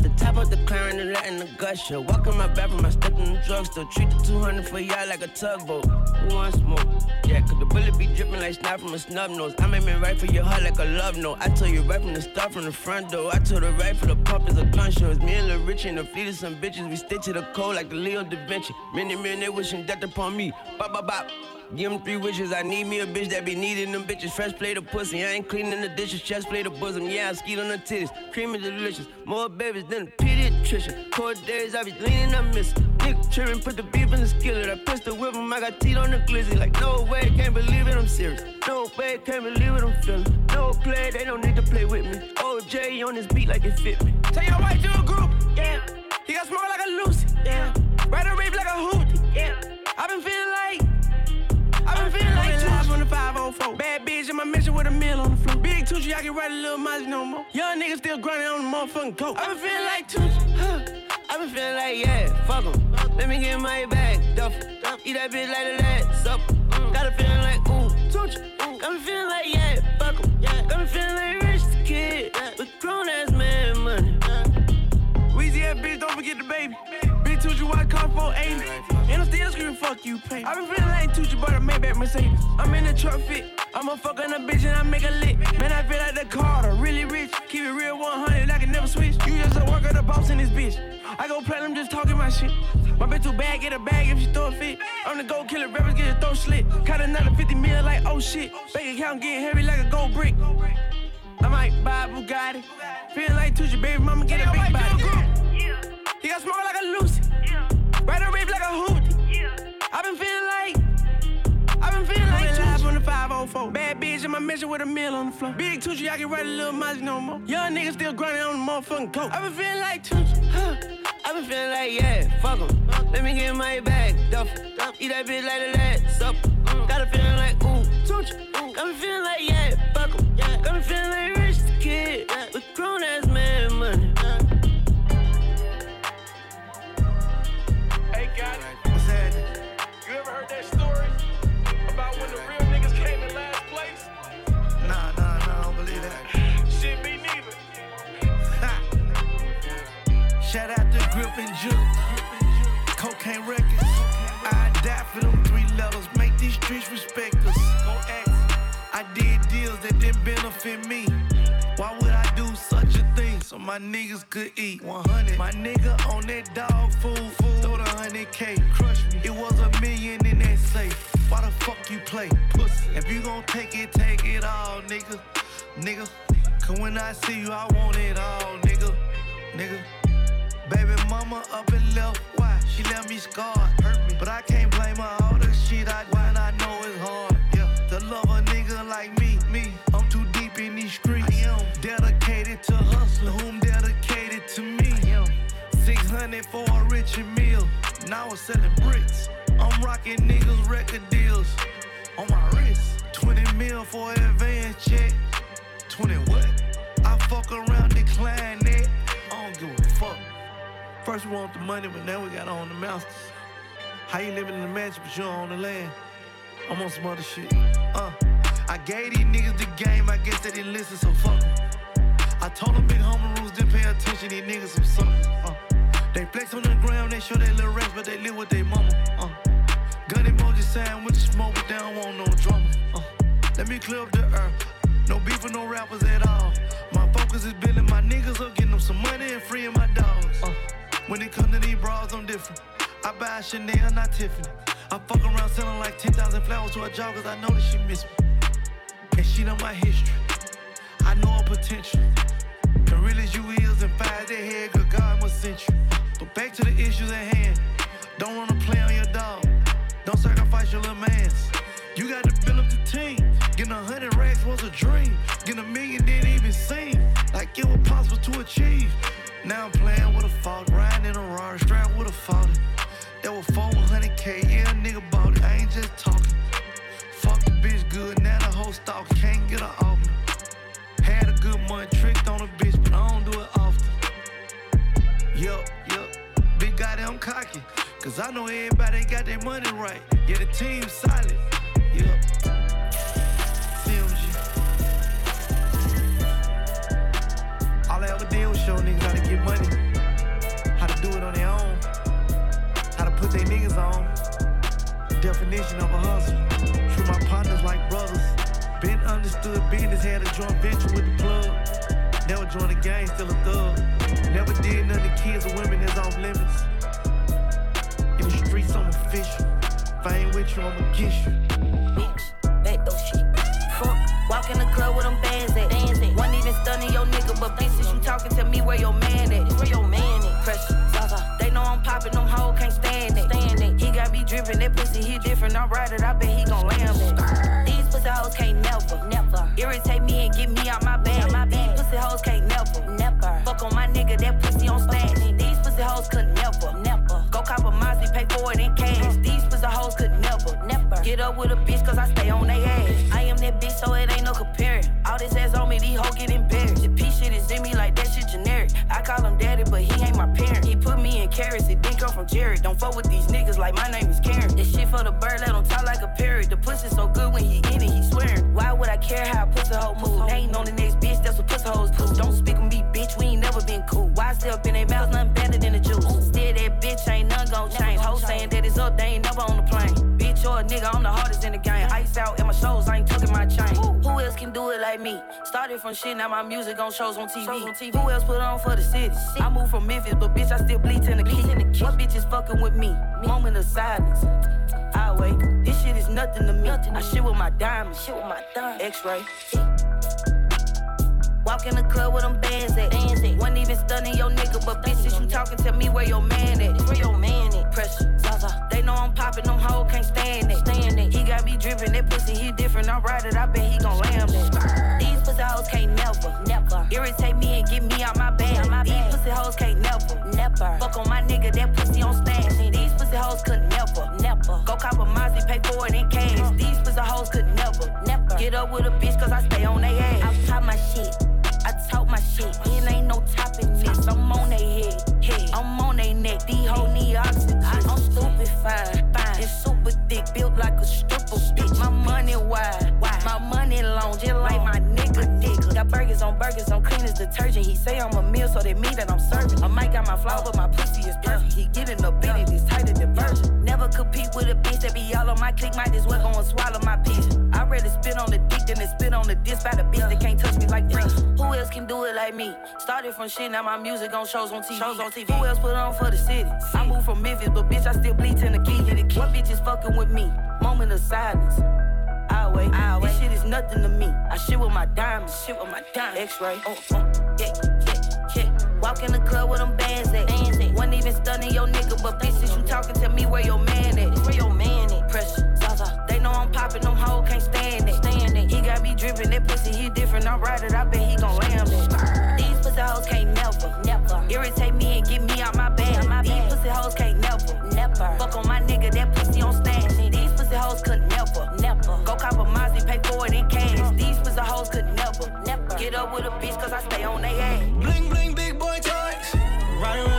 [SPEAKER 18] The top of the car and letting the gush show. Walk in my bathroom, I step in the drugstore. Treat the 200 for y'all like a tugboat. Wants more? Yeah, cause the bullet be dripping like snot from a snub nose. I'm me right for your heart like a love note. I told you right from the start from the front door. I told her right for the pump is a gun show. It's me and Lil Richie and the fleet of some bitches. We stick to the code like the Leo da Vinci. Many men they wishing death upon me. Bop, bop, bop. Give them three wishes. I need me a bitch that be needing them bitches. Fresh plate of pussy. I ain't cleaning the dishes. Chest plate of bosom. Yeah, I ski on the titties. Cream is delicious. More babies than a pediatrician. Cold days, I be leaning, I miss. Nick tripping, put the beef in the skillet. I pistol whip him. I got teeth on the glizzy. Like, no way, can't believe it, I'm serious. No way, can't believe it, I'm feeling. No play, they don't need to play with me. OJ on this beat like it fit me.
[SPEAKER 31] Tell your white do a group. Yeah. He got small like a Lucy. Yeah. Ride a rave like a hoopty. Yeah. i been feeling like. 504. Bad bitch in my mission with a meal on the floor. Big Tucci, I can write a little miles no more. Young niggas still grinding on the motherfucking coke. I been feeling like Tucci. Huh.
[SPEAKER 18] I been feeling like, yeah, fuck em. Let me get my bag, duffel. Eat that bitch like last supper. Mm. Got a feeling like, ooh, Tucci. Got me feeling like, yeah, fuck em. Got me feeling like rich kid with grown ass man money.
[SPEAKER 31] Weezy ass bitch, don't forget the baby. Big Tucci, 480. And I'm still screaming, fuck you, pay. I been feeling like Tucci, but a Maybach Mercedes. I'm in a truck fit. I'm a fuck on a bitch and I make a lick. Man, I feel like the Carter, really rich. Keep it real 100, I can never switch. You just a worker, the boss in this bitch. I go platinum just talking my shit. My bitch too bad, get a bag if she throw a fit. I'm the gold killer, rappers get a throw slit. Cut another 50 mil like oh shit. Bank account getting heavy like a gold brick. I might buy a Bugatti. Feeling like Tucci, baby mama get a big body. He got small like a Lucy. Ride a rave like a hoopty. Yeah. I been feeling like, I been feeling like live on the 504. Bad bitch in my mission with a meal on the floor. Big Tucci, I can write a little miles no more. Young niggas still grinding on the motherfucking coke. I been feeling like Tucci. Huh.
[SPEAKER 18] I been feeling like, yeah, fuck em. Let me get my bag, duffel. Eat that bitch like the last supper. Mm. Got a feeling like, ooh, Tucci. Mm. Got me feeling like, yeah, fuck em. Yeah. Got me feeling like rich kid yeah. with grown ass man money.
[SPEAKER 46] Cocaine Records. I die for them three levels. Make these streets respect us. I did deals that didn't benefit me. Why would I do such a thing so my niggas could eat? 100. My nigga on that dog food, food. Throw the 100K. Crush me. It was a million in that safe. Why the fuck you play? Pussy. If you gon' take it, take it all, nigga. Nigga. Cause when I see you, I want it all, nigga. Nigga. Baby mama up and left. She left me scarred. Hurt me. But I can't blame her. All the shit I do, and I know it's hard. Yeah. To love a nigga like me, me. I'm too deep in these streets. I am dedicated to hustler, whom dedicated to me. I am 600 for a richer meal. Now I'm selling bricks. I'm rocking niggas record deals on my wrist. 20 mil for an advance check. 20 what? I fuck around, decline that. I don't give a fuck. First we want the money, but now we got on the masters. How you living in the mansion, but you own the land? I'm on some other shit. Uh, I gave these niggas the game, I guess they didn't listen, so fuck. I told them big homie rules, didn't pay attention, these niggas some suckers. Uh, they flex on the ground, they show their little rest, but they live with their mama. Uh, gun emoji sign with the smoke, but they don't want no drama. Uh, Let me clear up the earth. No beef with no rappers at all. My focus is building my niggas up, getting them some money and freeing my dogs. Uh, when it comes to these bras, I'm different. I buy Chanel, not Tiffany. I fuck around selling like 10,000 flowers to a job cause I know that she miss me. And she know my history. I know her potential. Real as you is and five that head, good God must send you. But back to the issues at hand. Don't wanna play on your dog. Don't sacrifice your little mans. You got to build up the team. Getting a hundred racks was a dream. Getting a million didn't even seem like it was possible to achieve. Now I'm playing with a fault, riding in a Rari, strapped with a fault. That was 400k, yeah, nigga bought it. I ain't just talking. Fuck the bitch good, now the whole stock can't get her off me. Had a good month, tricked on a bitch, but I don't do it often. Yup, yup, big goddamn cocky. Cause I know everybody got their money right. Yeah, the team's solid. Yup. CMG. All I ever did was show niggas get money, how to do it on their own, how to put their niggas on. Definition of a hustle. Treat my partners like brothers. Been understood business, had a joint venture with the plug. Never joined a gang, still a thug. Never did nothing to kids or women that's off limits. In the streets, I'm official. If I ain't with you, I'ma kiss you.
[SPEAKER 48] Bitch, back those shit. Fuck, walk in the club with them bands at. Bands at. Wasn't even stunning but bitches, you talking to me where your man at. Where your man at? Pressure, They know I'm popping, them hoes can't stand it. Stand it. He got me dripping, that pussy, he different. I'm ride it, I bet he gon' lamb it. These pussy hoes can't never, never irritate me and get me out my bed. My bed. These pussy hoes can't never, never fuck on my nigga, that pussy on stand. These pussy hoes could never, never go cop a Mozzie, pay for it in cash. These pussy hoes could never, never get up with a bitch cause I stay on they ass. I am that bitch, so it ain't no comparing. All this ass on me, these hoes get embarrassed. I call him daddy, but he ain't my parent. He put me in carats, it didn't come from Jared. Don't fuck with these niggas like my name is Karen. This shit for the bird, let him talk like a parrot. The pussy so good when he in it, he swearing. Why would I care how a pussy hoe move? Ain't on the next bitch, that's what pussy hoes do. Don't speak with me, bitch, we ain't never been cool. Why stay up in their mouths, nothing better than the juice. Still that bitch, ain't nothing gon' change. Hoes saying that it's up, they ain't never on the plane. Bitch or a nigga, I'm the hardest in the game. Ice out in my shows, I ain't tucking my chain. Else can do it like me? Started from shit, now my music on shows on TV. on tv Who else put on for the city? I moved from Memphis, but bitch, I still bleed in the key. What bitch is fucking with me? Moment of silence. I wait. This shit is nothing to me. I shit with my diamonds. Shit with my diamonds. X-ray. Walk in the club with them bands at. Bands at. Wasn't even stunning your nigga, but bitches, you talking to me where your man at? Where your man at? Pressure, Zaza. They know I'm popping, them hoes can't stand it. Stand it. He got me dripping, that pussy, he different. I ride it, I bet he gon' lamb that. These pussy hoes can't never, never irritate me and get me out my bag. My These pussy hoes can't never, never fuck on my nigga, that pussy on stand. These pussy hoes could never, never go cop a Mozzie, pay for it in cash. These pussy hoes could never, never get up with a bitch cause I stay on they ass. I pop my shit. I talk my shit, It ain't no topping this. I'm on they head, head. I'm on they neck. These hoes need oxygen. I'm stupid fine, fine. And super thick, built like a stripper bitch. My money wide, wide. My money long, just like my nigga dick. Got burgers on burgers, I'm clean as detergent. He say I'm a meal, so they mean that I'm serving. I might got my flaw, but my pussy is perfect. He getting up in it, it's. Never compete with a bitch that be all on my click. Might as well go and swallow my bitch. I rather spit on the dick than to spit on the disc by the bitch that can't touch me like this. Who else can do it like me? Started from shit, now my music on shows on TV. Shows on TV. Who else put on for the city? I moved from Memphis, but bitch, I still bleed in the key. What bitch is fucking with me? Moment of silence. I wait, I wait. This shit is nothing to me. I shit with my diamonds, shit with my diamonds. X-ray, oh, oh, yeah, yeah, yeah. Walk in the club with them bands at. Bands. Wasn't even stunning your nigga, but bitches, you talking to me where your man at? Where your man at? Pressure, Zaza. They know I'm popping, them hoes can't stand it. Stand it. He got me dripping, that pussy, he different. I ride it, I bet he gon' lamb it. These pussy hoes can't never, never irritate me and get me out my bag. My These pussy hoes can't never, never fuck on my nigga, that pussy on stand. These pussy hoes could never, never go cop a Mozzie, pay for it in cash. These pussy hoes could never, never get up with a bitch cause I stay on they ass.
[SPEAKER 49] Bling bling, big boy toys. Riding around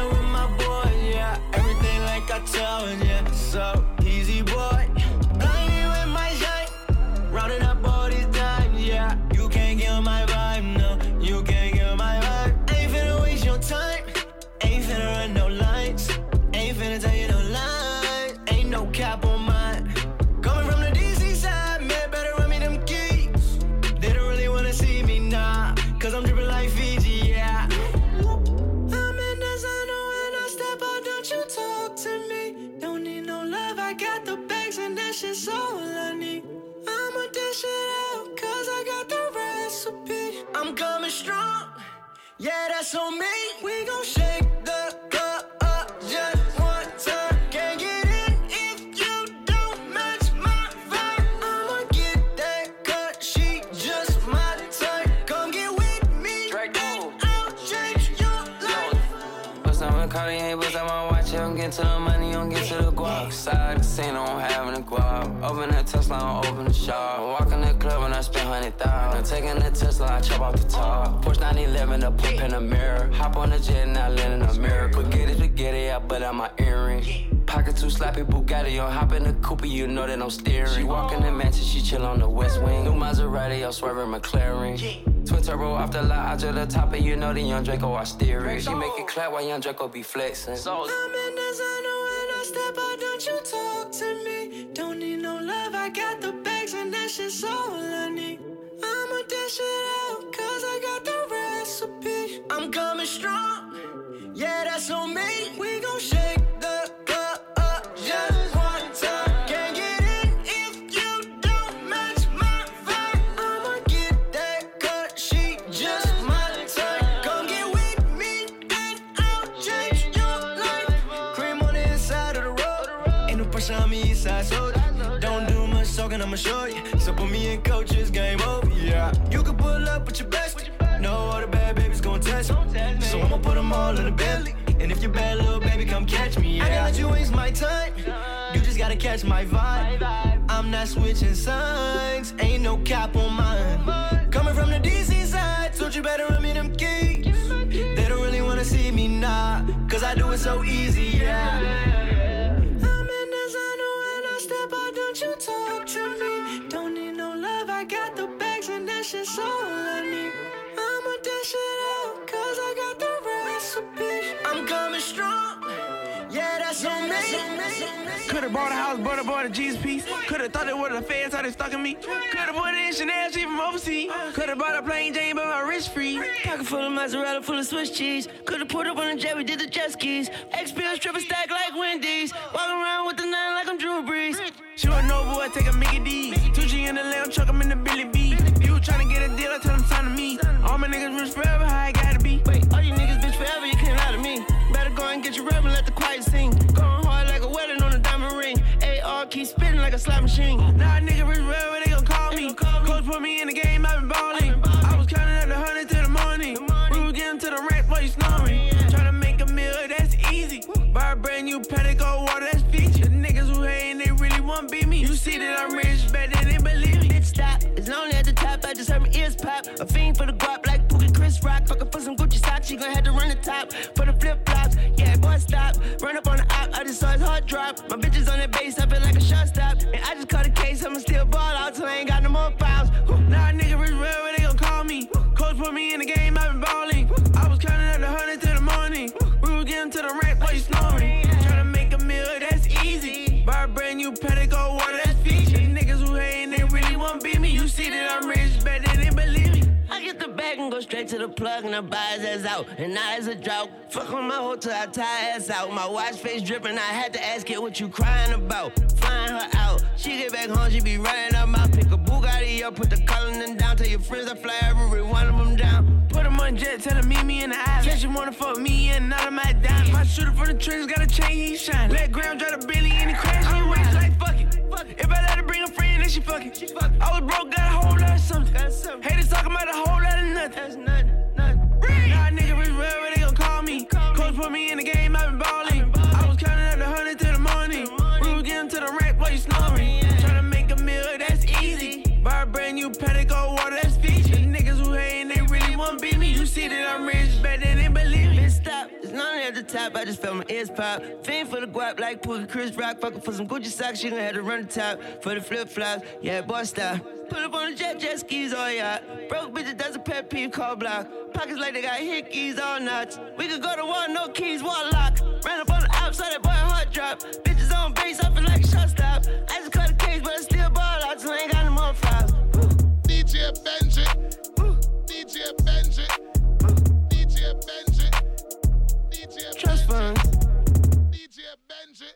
[SPEAKER 50] Taking a Tesla, I chop off the top. Porsche 911, a poop in the mirror. Hop on the jet and I land in America. Spaghetti, spaghetti, I butt out my earring. Pocket too slappy, Bugatti, on hop in the Cooper, you know that I'm steering. She walk in the mansion, she chill on the west wing. New Maserati, I'm swerving McLaren. Twin turbo off the lot, out to the top, and you know the young Draco, I steer it. She make it clap while young Draco be flexing.
[SPEAKER 45] So, I'm in designer when I step out, don't you talk to me. Don't need no love, I got the bags and that shit's all I need. I'ma dash it out, cause I got the recipe. I'm coming strong, yeah, that's on me. We gon' all in the belly. And if you're bad, little baby, come catch me, yeah. I can't let you waste my time. You just gotta catch my vibe. I'm not switching sides, ain't no cap on mine. Coming from the DC side, told you better run me them keys. They don't really wanna see me now, cause I do it so easy, yeah. I'm in designer when I step out, don't you talk to me. Don't need no love, I got the bags and that shit's all I need. I'ma dash it out, I'm coming strong, yeah, that's on me.
[SPEAKER 51] Could've bought a house, bought a bought a G's piece. Could've thought it was the feds, how they stuck in me. Could've bought it in Chanel, she from overseas. Could've bought a plain Jane, but my wrist free.
[SPEAKER 18] Pocket full of mozzarella, full of Swiss cheese. Could've put up on a jet, we did the jet skis. XPL stripper stack
[SPEAKER 51] gon'
[SPEAKER 18] have to run the top for the flip flops. Yeah, boy, stop. Run up on the op. I just saw his heart drop. My bitches on that base. I feel like a shot stop. And I just caught a case. I'ma still ball out till I ain't got no more fouls.
[SPEAKER 51] Nah, nigga rich forever, they gon' call me. Coach put me in the game, go
[SPEAKER 18] straight to the plug and I buy his ass out. And now it's a drought. Fuck on my hotel, I tie ass out. My watch face dripping, I had to ask it what you crying about. Flying her out. She get back home, she be running up my pick a Bugatti up, put the color down. Tell your friends I fly every one of them down.
[SPEAKER 51] Put them on jet, tell him meet me in the island. Said she wanna fuck me and none of my diamonds. My shooter from the trenches got a chain, he shine. Let Graham drive the Billy and he crash, he rich like fuck it. If I let her bring a then she fuck it. I was broke, got a whole lot of something. Haters talking about a whole lot of nothing. That's nothing, nothing. Nah, nigga, rich forever, they gon' call me. Coach put me in the game, i been ballin'. I was counting up the hundred to the morning. We was getting to the rack while you snoring. Oh, Tryna make a meal, that's easy. Buy a brand new Patek, water, that's feature. The niggas who hatin', they really wanna beat me. You see that I'm rich, better
[SPEAKER 18] stop. It's none at the top. I just felt my ears pop. Fiend for the guap like Pookie Chris Rock. Fucking for some Gucci socks. She gon' have to run the top for the flip flops. Yeah, boy, stop. Put up on the jet, jet skis, all yeah. Broke bitches, that's a pet peeve, call block. Pockets like they got hickeys all nuts. We could go to war, no keys, wall lock. Ran up on the outside, that boy heart drop. Bitches on base, I feel like a shot stop. I just cut a case, but I still ball out till I ain't got no more files.
[SPEAKER 52] DJ Benji. Benji. DJ Benji.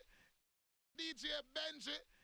[SPEAKER 52] DJ Benji.